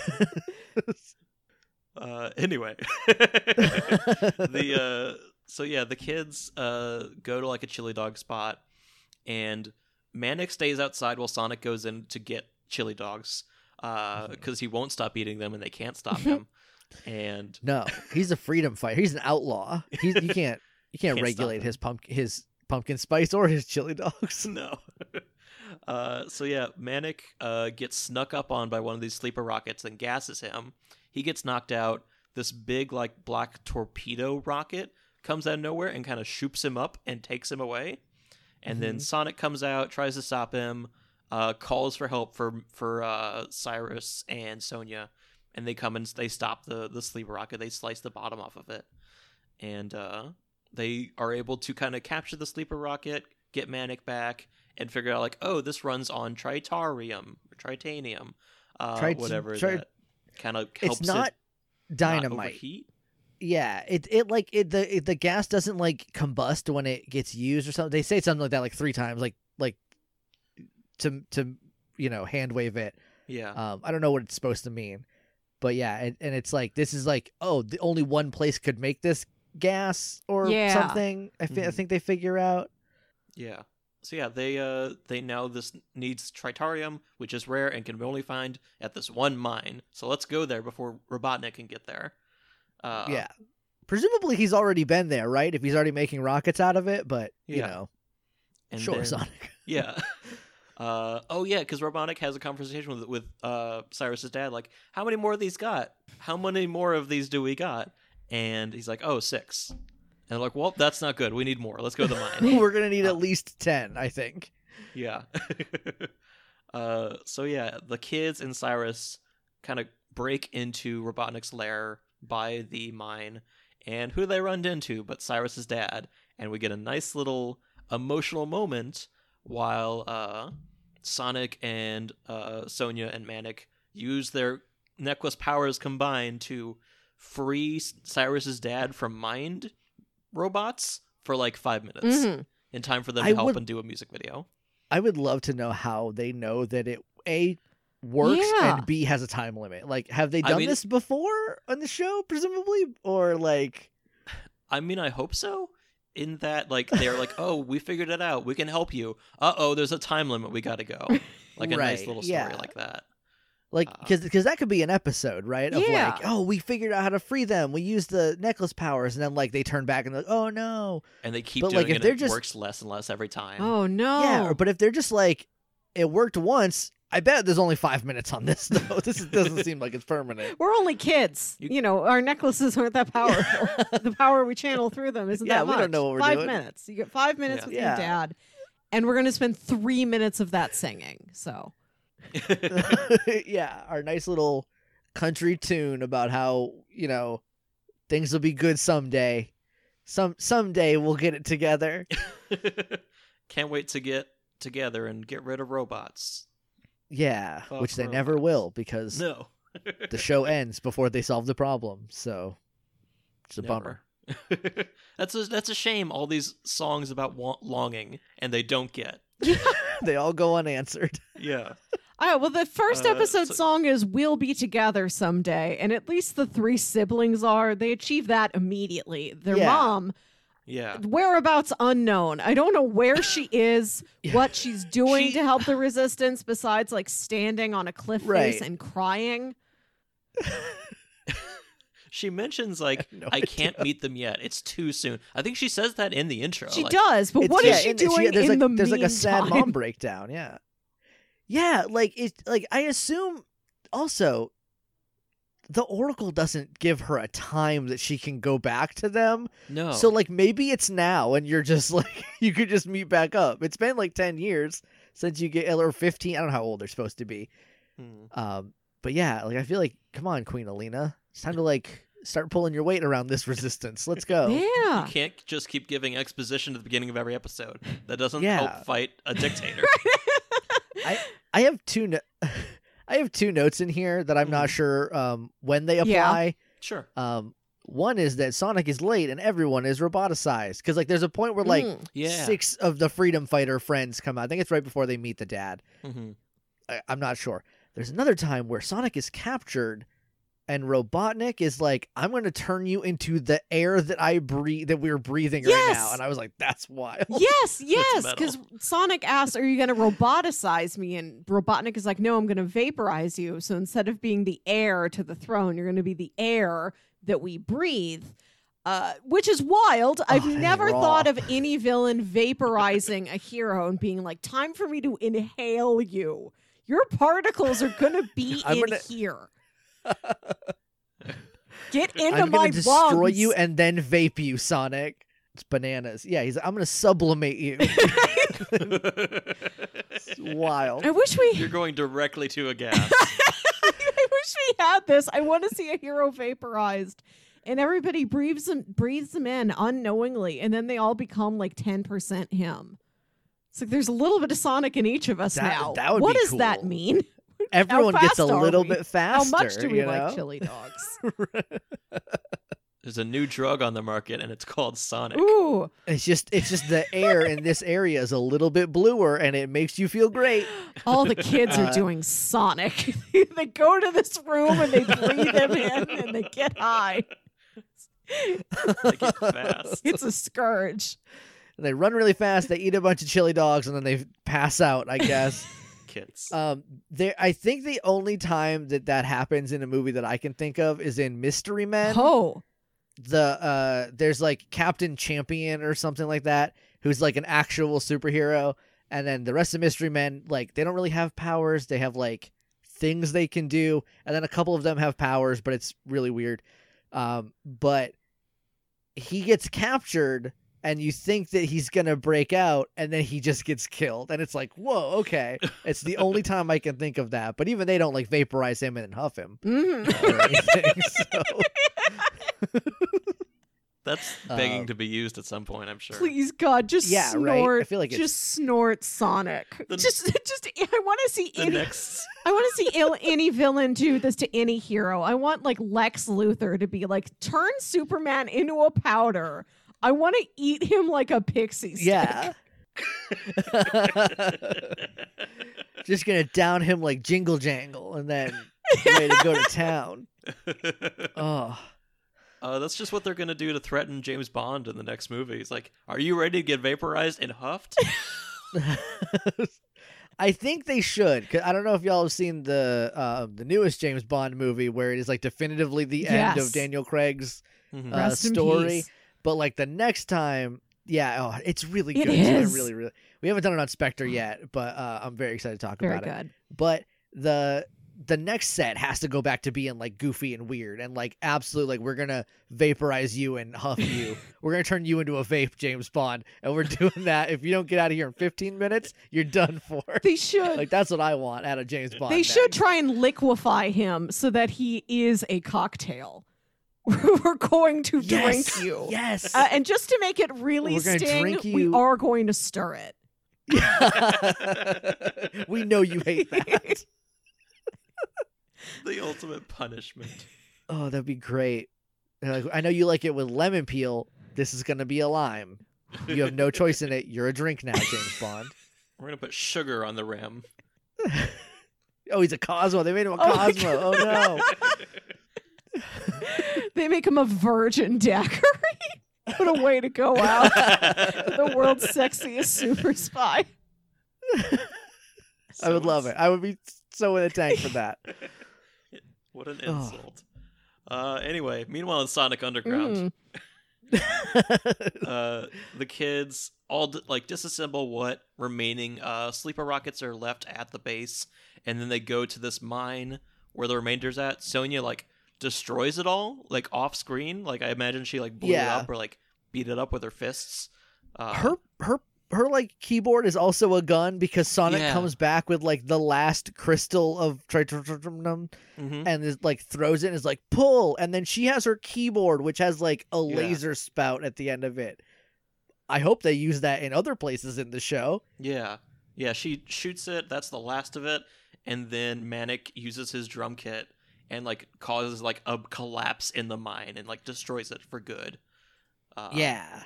uh, anyway, the uh, so yeah, the kids uh go to like a chili dog spot, and Manic stays outside while Sonic goes in to get chili dogs, uh, because he won't stop eating them and they can't stop him. And no, he's a freedom fighter. He's an outlaw. He's you can't you can't, Can't regulate his pumpkin his pumpkin spice or his chili dogs. no. Uh, so yeah, Manic uh, gets snuck up on by one of these sleeper rockets and gasses him. He gets knocked out. This big like black torpedo rocket comes out of nowhere and kind of shoops him up and takes him away. And then Sonic comes out, tries to stop him, uh, calls for help for for uh, Cyrus and Sonia, and they come and they stop the the sleeper rocket. They slice the bottom off of it, and uh, they are able to kind of capture the sleeper rocket, get Manic back, and figure out like, oh, this runs on tritarium, tritanium, uh, Trit- tri- whatever that kind of helps It's not it dynamite. overheat. yeah, it it like it the it, the gas doesn't like combust when it gets used or something. They say something like that like three times, like like to to you know hand wave it. Yeah, Um, I don't know what it's supposed to mean, but yeah, and, and it's like this is like oh, the only one place could make this gas or Yeah. something. I, fi- I Mhm. think they figure out. yeah. So yeah, they uh they know this needs tritarium, which is rare and can only find at this one mine. So let's go there before Robotnik can get there. Uh, yeah, presumably he's already been there, right? If he's already making rockets out of it, but you Yeah. know, and sure, then- Sonic. Yeah. Uh, oh yeah, because Robotnik has a conversation with with uh, Cyrus's dad, like, how many more of these got? How many more of these do we got? And he's like, oh, six. And they're like, well, that's not good. We need more. Let's go to the mine. We're gonna need at least ten, I think. yeah. uh, so yeah, the kids and Cyrus kind of break into Robotnik's lair by the mine. And who do they run into but Cyrus's dad? And we get a nice little emotional moment while uh, Sonic and uh, Sonia and Manic use their necklace powers combined to free Cyrus's dad from mind robots for like five minutes Mhm. in time for them I to help would- and do a music video. I would love to know how they know that it a works Yeah. and b has a time limit. Like, have they I done mean- this before on the show, presumably, or like? I mean, I hope so. In that, like, they're like, "Oh, we figured it out. We can help you." Uh oh, there's a time limit. We got to go. Like a nice little story yeah. like that. Like, Uh, because that could be an episode, right? Of Yeah. like, oh, we figured out how to free them. We used the necklace powers, and then like they turn back and like, oh no, And they keep But, doing like, if it. they're and just- it works less and less every time. Oh no. yeah. But if they're just like, it worked once, I bet there's only five minutes on this though. this is- doesn't seem like it's permanent. We're only kids. You, You- know, our necklaces aren't that powerful. the power we channel through them isn't Yeah, that we much. don't know what we're five doing. minutes. You get five minutes Yeah. with Yeah. your dad, and we're going to spend three minutes of that singing. So yeah, our nice little country tune about how you know things will be good someday. Some someday we'll get it together. Can't wait to get together and get rid of robots. Yeah, Fuck which they never will because No. the show ends before they solve the problem. So it's a bummer. That's a that's a shame. All these songs about wa- longing and they don't get. they all go unanswered. Yeah. Oh, well, the first Uh, episode so- song is We'll Be Together Someday. And at least the three siblings are. They achieve that immediately. Their Yeah. mom, Yeah. whereabouts unknown. I don't know where she is, Yeah. what she's doing She- to help the resistance besides like standing on a cliff face and crying. She mentions like no I can't meet them yet. It's too soon. I think she says that in the intro. She like, does, but It's- what is yeah, she and doing there's in like, the There's like a sad mom breakdown. Yeah, yeah. Like it. Like I assume. Also, the Oracle doesn't give her a time that she can go back to them. No. So like maybe it's now, and you're just like you could just meet back up. It's been like ten years since you get or fifteen. I don't know how old they're supposed to be. Hmm. Um, but yeah, like I feel like come on, Queen Aleena, it's time to like start pulling your weight around this resistance. Let's go. Yeah. You can't just keep giving exposition at the beginning of every episode. That doesn't Yeah. help fight a dictator. I I have two. No- I have two notes in here that I'm not Mhm. sure um, when they Yeah. apply. Sure. Um, one is that Sonic is late and everyone is roboticized because like there's a point where like Mm. Yeah. six of the Freedom Fighter friends come out. I think it's right before they meet the dad. hmm I- I'm not sure. There's another time where Sonic is captured and Robotnik is like, I'm going to turn you into the air that I breathe, that we're breathing right now. And I was like, that's wild. Yes, yes. Because Sonic asks, Are you going to roboticize me? And Robotnik is like, No, I'm going to vaporize you. So instead of being the heir to the throne, you're going to be the air that we breathe. Uh, which is wild. I've that never raw. thought of any villain vaporizing a hero and being like, Time for me to inhale you. Your particles are going to be I'm in gonna- here. Get into I'm my going to destroy lungs. you and then vape you, Sonic. It's bananas. Yeah, he's. I'm going to sublimate you. It's wild. I wish we You're going directly to a gas. I wish we had this. I want to see a hero vaporized. And everybody breathes them breathes them in unknowingly, and then they all become like ten percent him. It's like there's a little bit of Sonic in each of us That- now. that would what be does that mean? Everyone gets a little we? bit faster. How much do we you like chili dogs? There's a new drug on the market and it's called Sonic. Ooh, It's just it's just the air in this area is a little bit bluer and it makes you feel great. all the kids are Uh, doing Sonic. they go to this room and they breathe him in and they get high. They get fast. It's a scourge. And they run really fast, they eat a bunch of chili dogs and then they pass out, I guess. Kids. um there I think the only time that that happens in a movie that I can think of is in Mystery Men. Oh, the uh there's like Captain Champion or something like that who's like an actual superhero. And then the rest of Mystery Men like they don't really have powers. They have like things they can do. And then a couple of them have powers but it's really weird. Um but he gets captured and you think that he's gonna break out, and then he just gets killed, and it's like, whoa, okay. It's the only time I can think of that. But even they don't like vaporize him and then huff him Mhm. anything. so That's begging Um, to be used at some point, I'm sure. Please God, just Yeah, right? I snort. feel like it's- just snort Sonic. The- just, just. I want to see any. next I want to see il- any villain do this to any hero. I want like Lex Luthor to be like turn Superman into a powder. I want to eat him like a pixie stick. yeah. just gonna down him like jingle jangle, and then ready to go to town. Oh. Uh, that's just what they're gonna do to threaten James Bond in the next movie. He's like, "Are you ready to get vaporized and huffed?" I think they should. 'cause I don't know if y'all have seen the uh, the newest James Bond movie where it is like definitively the end of Daniel Craig's Mhm. uh, Rest in story. But like the next time, yeah, oh, it's really good. too. I really, really. We haven't done it on Spectre yet, but uh, I'm very excited to talk Very about it. good. But the the next set has to go back to being like goofy and weird and like absolutely like we're gonna vaporize you and huff you. we're gonna turn you into a vape, James Bond, and we're doing that. If you don't get out of here in 15 minutes, you're done for. They should. like that's what I want out of James Bond. they should try and liquefy him so that he is a cocktail. We're going to yes, drink you. Yes. Uh, and just to make it really We're sting, drink we are going to stir it. we know you hate that. the ultimate punishment. Oh, that'd be great. I know you like it with lemon peel. This is gonna be a lime. You have no choice in it. You're a drink now, James Bond. We're gonna put sugar on the rim. Oh, he's a Cosmo. They made him a Oh Cosmo. Oh no. They make him a virgin daiquiri. what a way to go out. the world's sexiest super spy. I would love it. I would be so in a tank for that. What an Oh. insult. Uh, anyway, meanwhile in Sonic Underground, Mm. uh, the kids all like disassemble what remaining uh, sleeper rockets are left at the base, and then they go to this mine where the remainder's at. Sonia like destroys it all, like off screen. Like I imagine she like blew Yeah. it up or like beat it up with her fists. Uh, Her her her like keyboard is also a gun because Sonic Yeah. comes back with like the last crystal of tritium mhm. and is like throws it and is like pull and then she has her keyboard which has like a Yeah. laser spout at the end of it. I hope they use that in other places in the show. Yeah. Yeah, she shoots it, that's the last of it, and then Manic uses his drum kit and like causes like a collapse in the mine and like destroys it for good. Uh, yeah.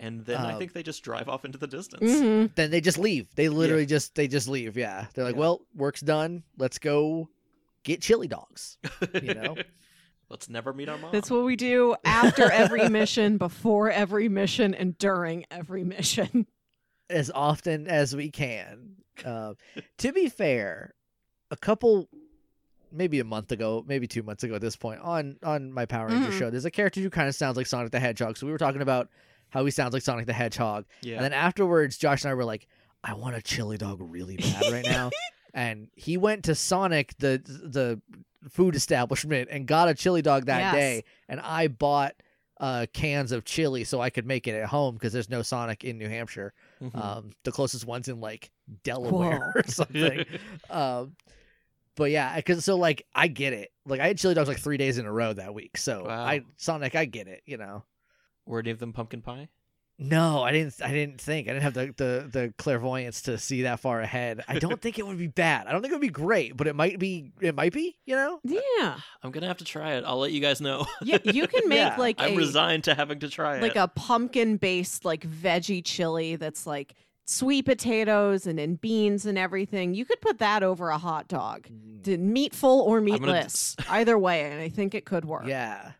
And then I Uh, think they just drive off into the distance. Mhm. Then they just leave. They literally just they just leave. Yeah. They're like, Yeah. "Well, work's done. Let's go get chili dogs." You know? Let's never meet our mom. That's what we do after every mission, before every mission, and during every mission. as often as we can. Uh, to be fair, a couple, maybe a month ago, maybe two months ago at this point, on on my Power Ranger Mhm. show, there's a character who kind of sounds like Sonic the Hedgehog. So we were talking about how he sounds like Sonic the Hedgehog, yeah. and then afterwards, Josh and I were like, "I want a chili dog really bad right now." And he went to Sonic the the food establishment and got a chili dog that Yes. day, and I bought uh, cans of chili so I could make it at home because there's no Sonic in New Hampshire. Mhm. Um, the closest one's in like Delaware Whoa. or something. um, but yeah, because so like I get it. Like I had chili dogs like three days in a row that week. So Wow. I Sonic, I get it. You know. Were any of them pumpkin pie? No, I didn't. I didn't think. I didn't have the, the the clairvoyance to see that far ahead. I don't think it would be bad. I don't think it would be great, but it might be. It might be. You know. Yeah. I'm gonna have to try it. I'll let you guys know. Yeah, you can make Yeah, like I'm a resigned to having to try it. like a pumpkin based like veggie chili that's like sweet potatoes and then beans and everything. You could put that over a hot dog. D- Meatful or gonna meatless. Either way, and I think it could work. Yeah.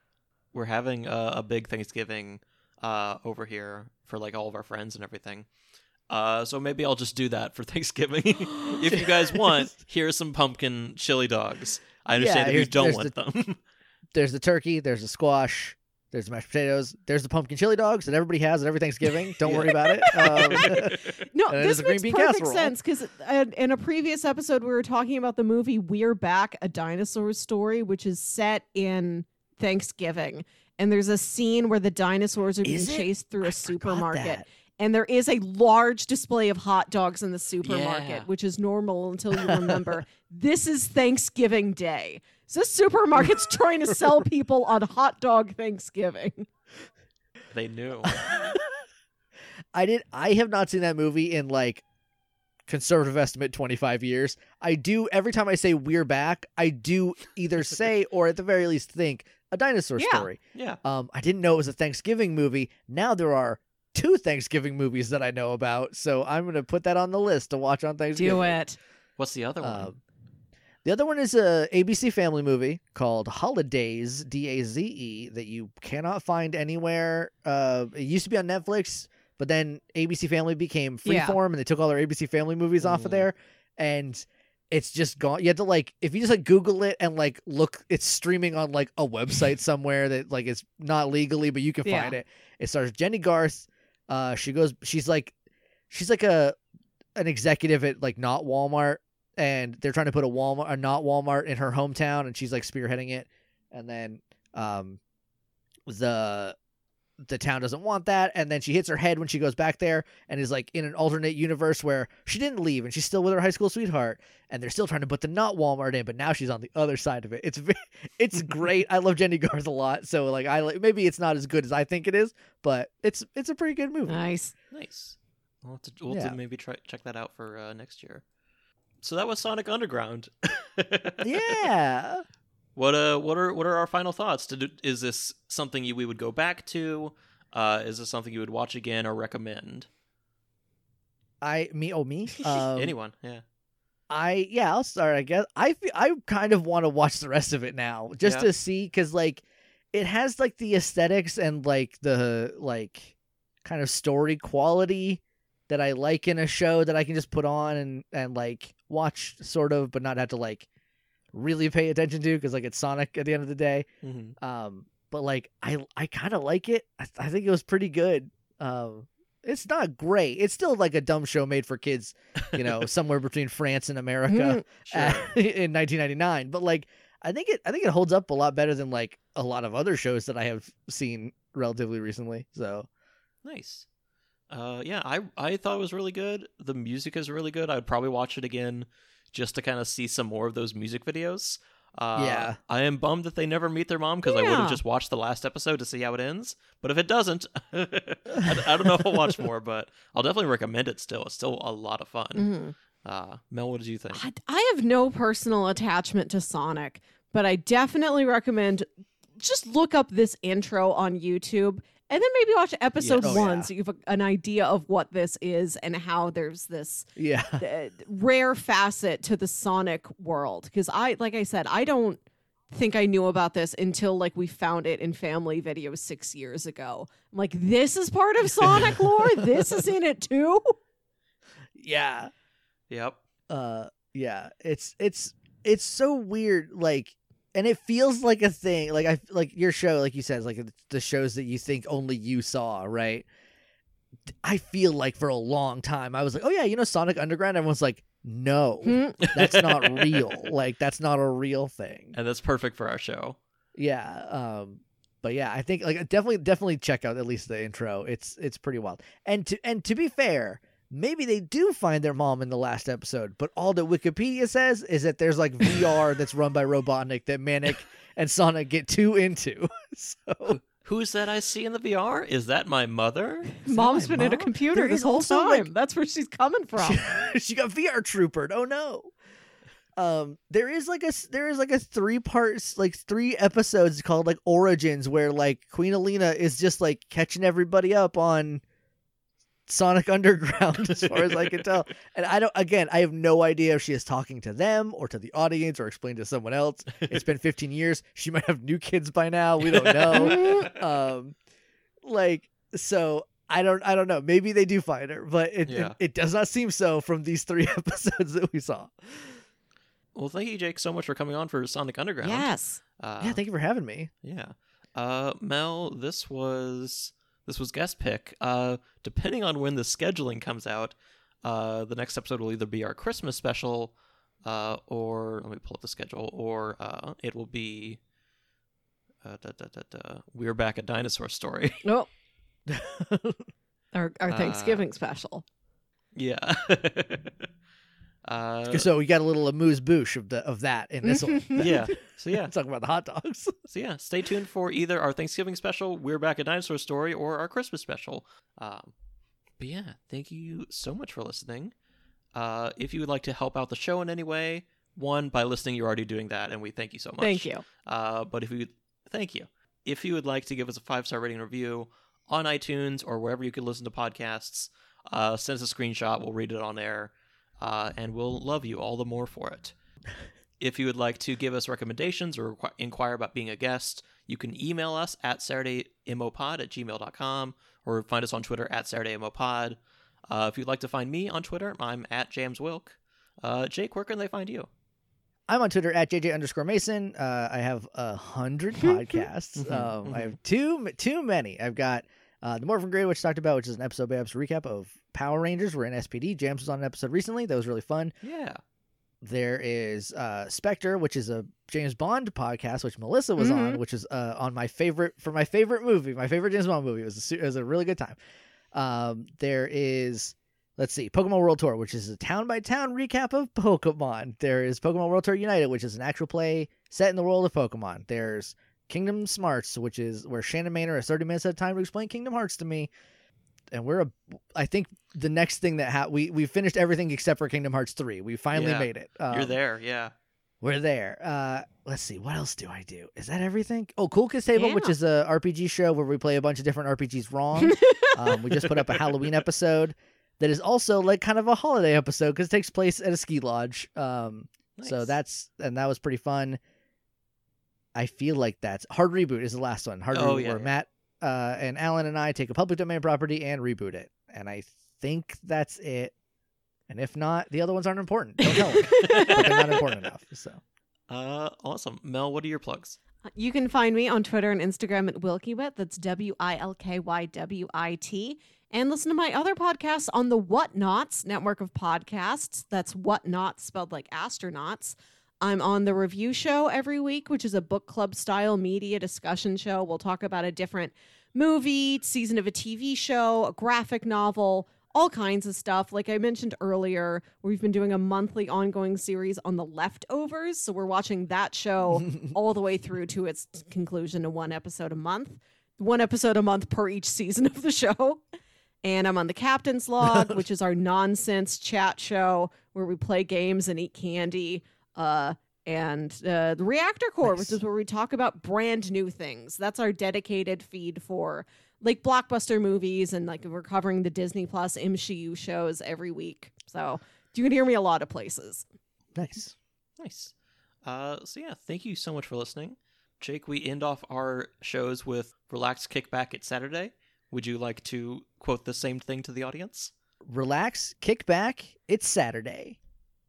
We're having a, a big Thanksgiving uh, over here for like all of our friends and everything. Uh, so maybe I'll just do that for Thanksgiving. if you guys want, here's some pumpkin chili dogs. I understand Yeah, that you don't there's want them. There's the turkey. There's the squash. There's the mashed potatoes. There's the pumpkin chili dogs that everybody has at every Thanksgiving. Don't worry about it. Um, No, this there's green makes bean perfect casserole. sense because in a previous episode we were talking about the movie We're Back, a dinosaur story, which is set in Thanksgiving. and there's a scene where the dinosaurs are being it? chased through I a supermarket. that. And there is a large display of hot dogs in the supermarket, Yeah. which is normal until you remember this is Thanksgiving Day. So this supermarket's trying to sell people on hot dog Thanksgiving. They knew. I did. I have not seen that movie in like conservative estimate 25 years. I do every time I say we're back, I do either say or at the very least think a dinosaur Yeah. story. yeah. Um, I didn't know it was a Thanksgiving movie. Now there are two Thanksgiving movies that I know about, so I'm gonna put that on the list to watch on Thanksgiving. Do it. What's the other one? Um, the other one is a ABC Family movie called Holidays, D A Z E, that you cannot find anywhere. Uh, it used to be on Netflix, but then ABC Family became Yeah. Freeform, and they took all their ABC Family movies off of Mm. there, and it's just gone. You have to like, if you just like Google it and like look, it's streaming on like a website somewhere that like it's not legally, but you can Yeah. find it. It stars Jennie Garth. Uh, she goes, she's like, she's like a an executive at like not Walmart and they're trying to put a Walmart a not Walmart in her hometown and she's like spearheading it and then um the the town doesn't want that and then she hits her head when she goes back there and is like in an alternate universe where she didn't leave and she's still with her high school sweetheart and they're still trying to put the not Walmart in but now she's on the other side of it it's it's great I love Jennie Garth a lot so like I maybe it's not as good as I think it is but it's it's a pretty good movie Nice. Nice. We'll have to, we'll have Yeah. to maybe try check that out for uh, next year. So that was Sonic Underground. yeah What uh what are what are our final thoughts? Did, is this something you we would go back to? Uh, is this something you would watch again or recommend? I me oh me um, Anyone? Yeah. I yeah, I'll start. I guess I fe- I kind of want to watch the rest of it now, just Yeah. to see, because like it has like the aesthetics and like the like kind of story quality that I like in a show that I can just put on and and like watch sort of, but not have to like really pay attention to because like it's Sonic at the end of the day. Mm-hmm. Um, but like I I kind of like it. I, I think it was pretty good. Um, it's not great. It's still like a dumb show made for kids, you know, somewhere between France and America Sure. uh, in 1999. But like I think it I think it holds up a lot better than like a lot of other shows that I have seen relatively recently. So Nice. Uh, yeah, I I thought it was really good. The music is really good. I'd probably watch it again just to kind of see some more of those music videos. Uh, Yeah. I am bummed that they never meet their mom because I would have just watched the last episode to see how it ends. But if it doesn't, I, I don't know if I'll watch more. But I'll definitely recommend it. Still, it's still a lot of fun. Mhm. Uh, Mel, what did you think? I, I have no personal attachment to Sonic, but I definitely recommend just look up this intro on YouTube and then maybe watch episode Yes. Oh, one yeah. so you have a- an idea of what this is and how there's this yeah, uh, rare facet to the Sonic world. Because I, like I said, I don't think I knew about this until like we found it in family videos six years ago. I'm like, this is part of Sonic lore. This is in it too. yeah. Yep. uh yeah it's it's it's so weird like and it feels like a thing like i like your show like you said like the shows that you think only you saw right i feel like for a long time i was like oh yeah you know sonic underground everyone's like no Hmm. that's not real like that's not a real thing and that's perfect for our show. yeah um but yeah i think like definitely definitely check out at least the intro it's it's pretty wild and to and to be fair maybe they do find their mom in the last episode but all that wikipedia says is that there's like vr that's run by robotnik that manic and sonic get too into so Who's that I see in the VR? Is that my mother? Mom's my been in a computer There this whole time. like- That's where she's coming from. she got VR troopered. Oh no. Um, there is like a there is like a three parts like three episodes called like Origins where like Queen Aleena is just like catching everybody up on Sonic Underground as far as I can tell. And I don't again, I have no idea if she is talking to them or to the audience or explaining to someone else. It's been 15 years. She might have new kids by now. We don't know um like so i don't i don't know maybe they do find her but it, Yeah. it it does not seem so from these three episodes that we saw Well, thank you, Jake, so much for coming on for Sonic Underground. yes. Uh, yeah thank you for having me Yeah. Uh Mel, this was this was guest pick. Uh depending on when the scheduling comes out, uh the next episode will either be our Christmas special uh or let me pull up the schedule or uh it will be uh, da, da, da. We're back at Dinosaur Story. Oh, our our Uh, Thanksgiving special. yeah. uh, so we got a little amuse bouche of the of that in this one. yeah. So yeah. Talking about the hot dogs. So yeah. Stay tuned for either our Thanksgiving special, We're Back at Dinosaur Story, or our Christmas special. Um, but yeah, thank you so much for listening. Uh, if you would like to help out the show in any way, one by listening, you're already doing that, and we thank you so much. Thank you. Uh, but if you thank you. If you would like to give us a five star rating review on iTunes or wherever you can listen to podcasts, uh, send us a screenshot. We'll read it on air, uh, and we'll love you all the more for it. if you would like to give us recommendations or requ- inquire about being a guest, you can email us at SaturdayMOPod at gmail.com or find us on Twitter at SaturdayMOPod. Uh, if you'd like to find me on Twitter, I'm at JamesWilk. Uh, Jake, where can they find you? I'm on Twitter at JJ underscore Mason. Uh, I have a hundred podcasts. um, I have too too many. I've got uh, the Morphin Grid, which I talked about, which is an episode by episode recap of Power Rangers. We're in SPD. James was on an episode recently. That was really fun. Yeah. There is uh, Spectre, which is a James Bond podcast, which Melissa was on, which is uh, on my favorite for my favorite movie, my favorite James Bond movie. It was a, it was a really good time. Um, there is, let's see, Pokemon World Tour, which is a town by town recap of Pokemon. There is Pokemon World Tour United, which is an actual play set in the world of Pokemon. There's Kingdom Smarts, which is where Shannon Manor has 30 minutes at a time to explain Kingdom Hearts to me. And we're a, I think the next thing that ha- we we finished everything except for Kingdom Hearts 3. We finally Yeah. made it. You're Um, there. Yeah. we're there. Uh, let's see. What else do I do? Is that everything? Oh, Cool Kids Table, which is a RPG show where we play a bunch of different RPGs wrong. um, we just put up a Halloween episode that is also like kind of a holiday episode because it takes place at a ski lodge. Um, so that's and that was pretty fun. I feel like that's Hard Reboot is the last one. Hard Oh, Reboot yeah, where yeah. Matt uh, and Alan and I take a public domain property and reboot it, and I think that's it. And if not, the other ones aren't important. Don't tell 'em. but they're not important enough. So. Uh, awesome. Mel, what are your plugs? You can find me on Twitter and Instagram at Wilkywit. That's W I L K Y W I T. And listen to my other podcasts on the Whatnots network of podcasts. That's Whatnots spelled like astronauts. I'm on the review show every week, which is a book club style media discussion show. We'll talk about a different movie, season of a TV show, a graphic novel, all kinds of stuff. Like I mentioned earlier, we've been doing a monthly ongoing series on the leftovers. So we're watching that show all the way through to its conclusion in one episode a month, one episode a month per each season of the show. And I'm on the Captain's Log, which is our nonsense chat show where we play games and eat candy. Uh, and uh, the Reactor Core, which is where we talk about brand new things. That's our dedicated feed for like blockbuster movies and like we're covering the Disney Plus MCU shows every week. So you can hear me a lot of places. Nice. Nice. Uh, so yeah, thank you so much for listening. Jake, we end off our shows with relax kickback at Saturday. Would you like to quote the same thing to the audience? Relax, kick back. It's Saturday.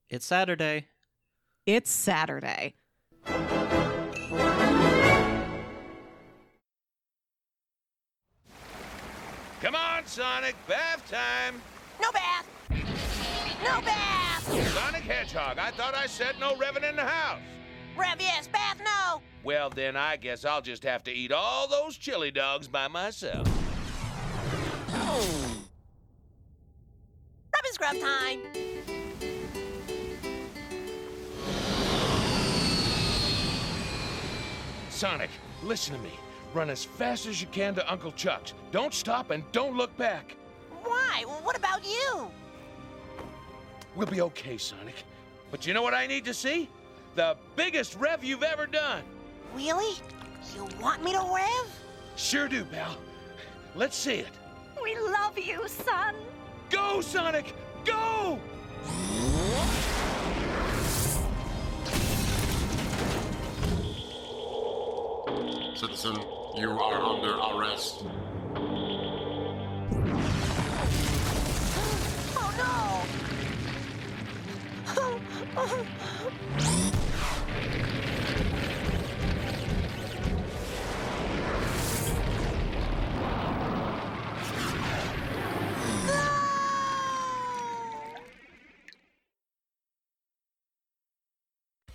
It's Saturday. It's Saturday. Come on, Sonic, bath time. No bath! No bath! Sonic Hedgehog, I thought I said no revving in the house. Rev, yes, bath, no! Well, then I guess I'll just have to eat all those chili dogs by myself. Rub and scrub time! Sonic, listen to me. Run as fast as you can to Uncle Chuck's. Don't stop and don't look back. Why? What about you? We'll be okay, Sonic. But you know what I need to see? The biggest rev you've ever done. Really? You want me to rev? Sure do, pal. Let's see it. We love you, son! Go, Sonic! Go! Citizen, you are under arrest. Oh no!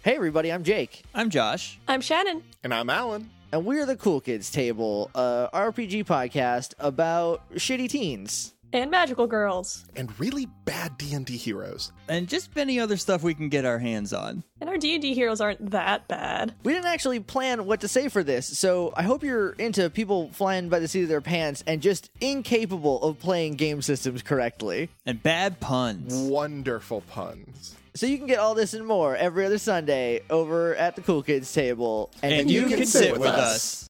Hey, everybody, I'm Jake. I'm Josh. I'm Shannon. And I'm Alan. And we're the Cool Kids Table, uh, a RPG podcast about shitty teens. And magical girls. and really bad D&D heroes. And just many other stuff we can get our hands on. And our D&D heroes aren't that bad. We didn't actually plan what to say for this, so I hope you're into people flying by the seat of their pants and just incapable of playing game systems correctly. And bad puns. Wonderful puns. So you can get all this and more every other Sunday over at the Cool Kids Table. And, you, can sit with us.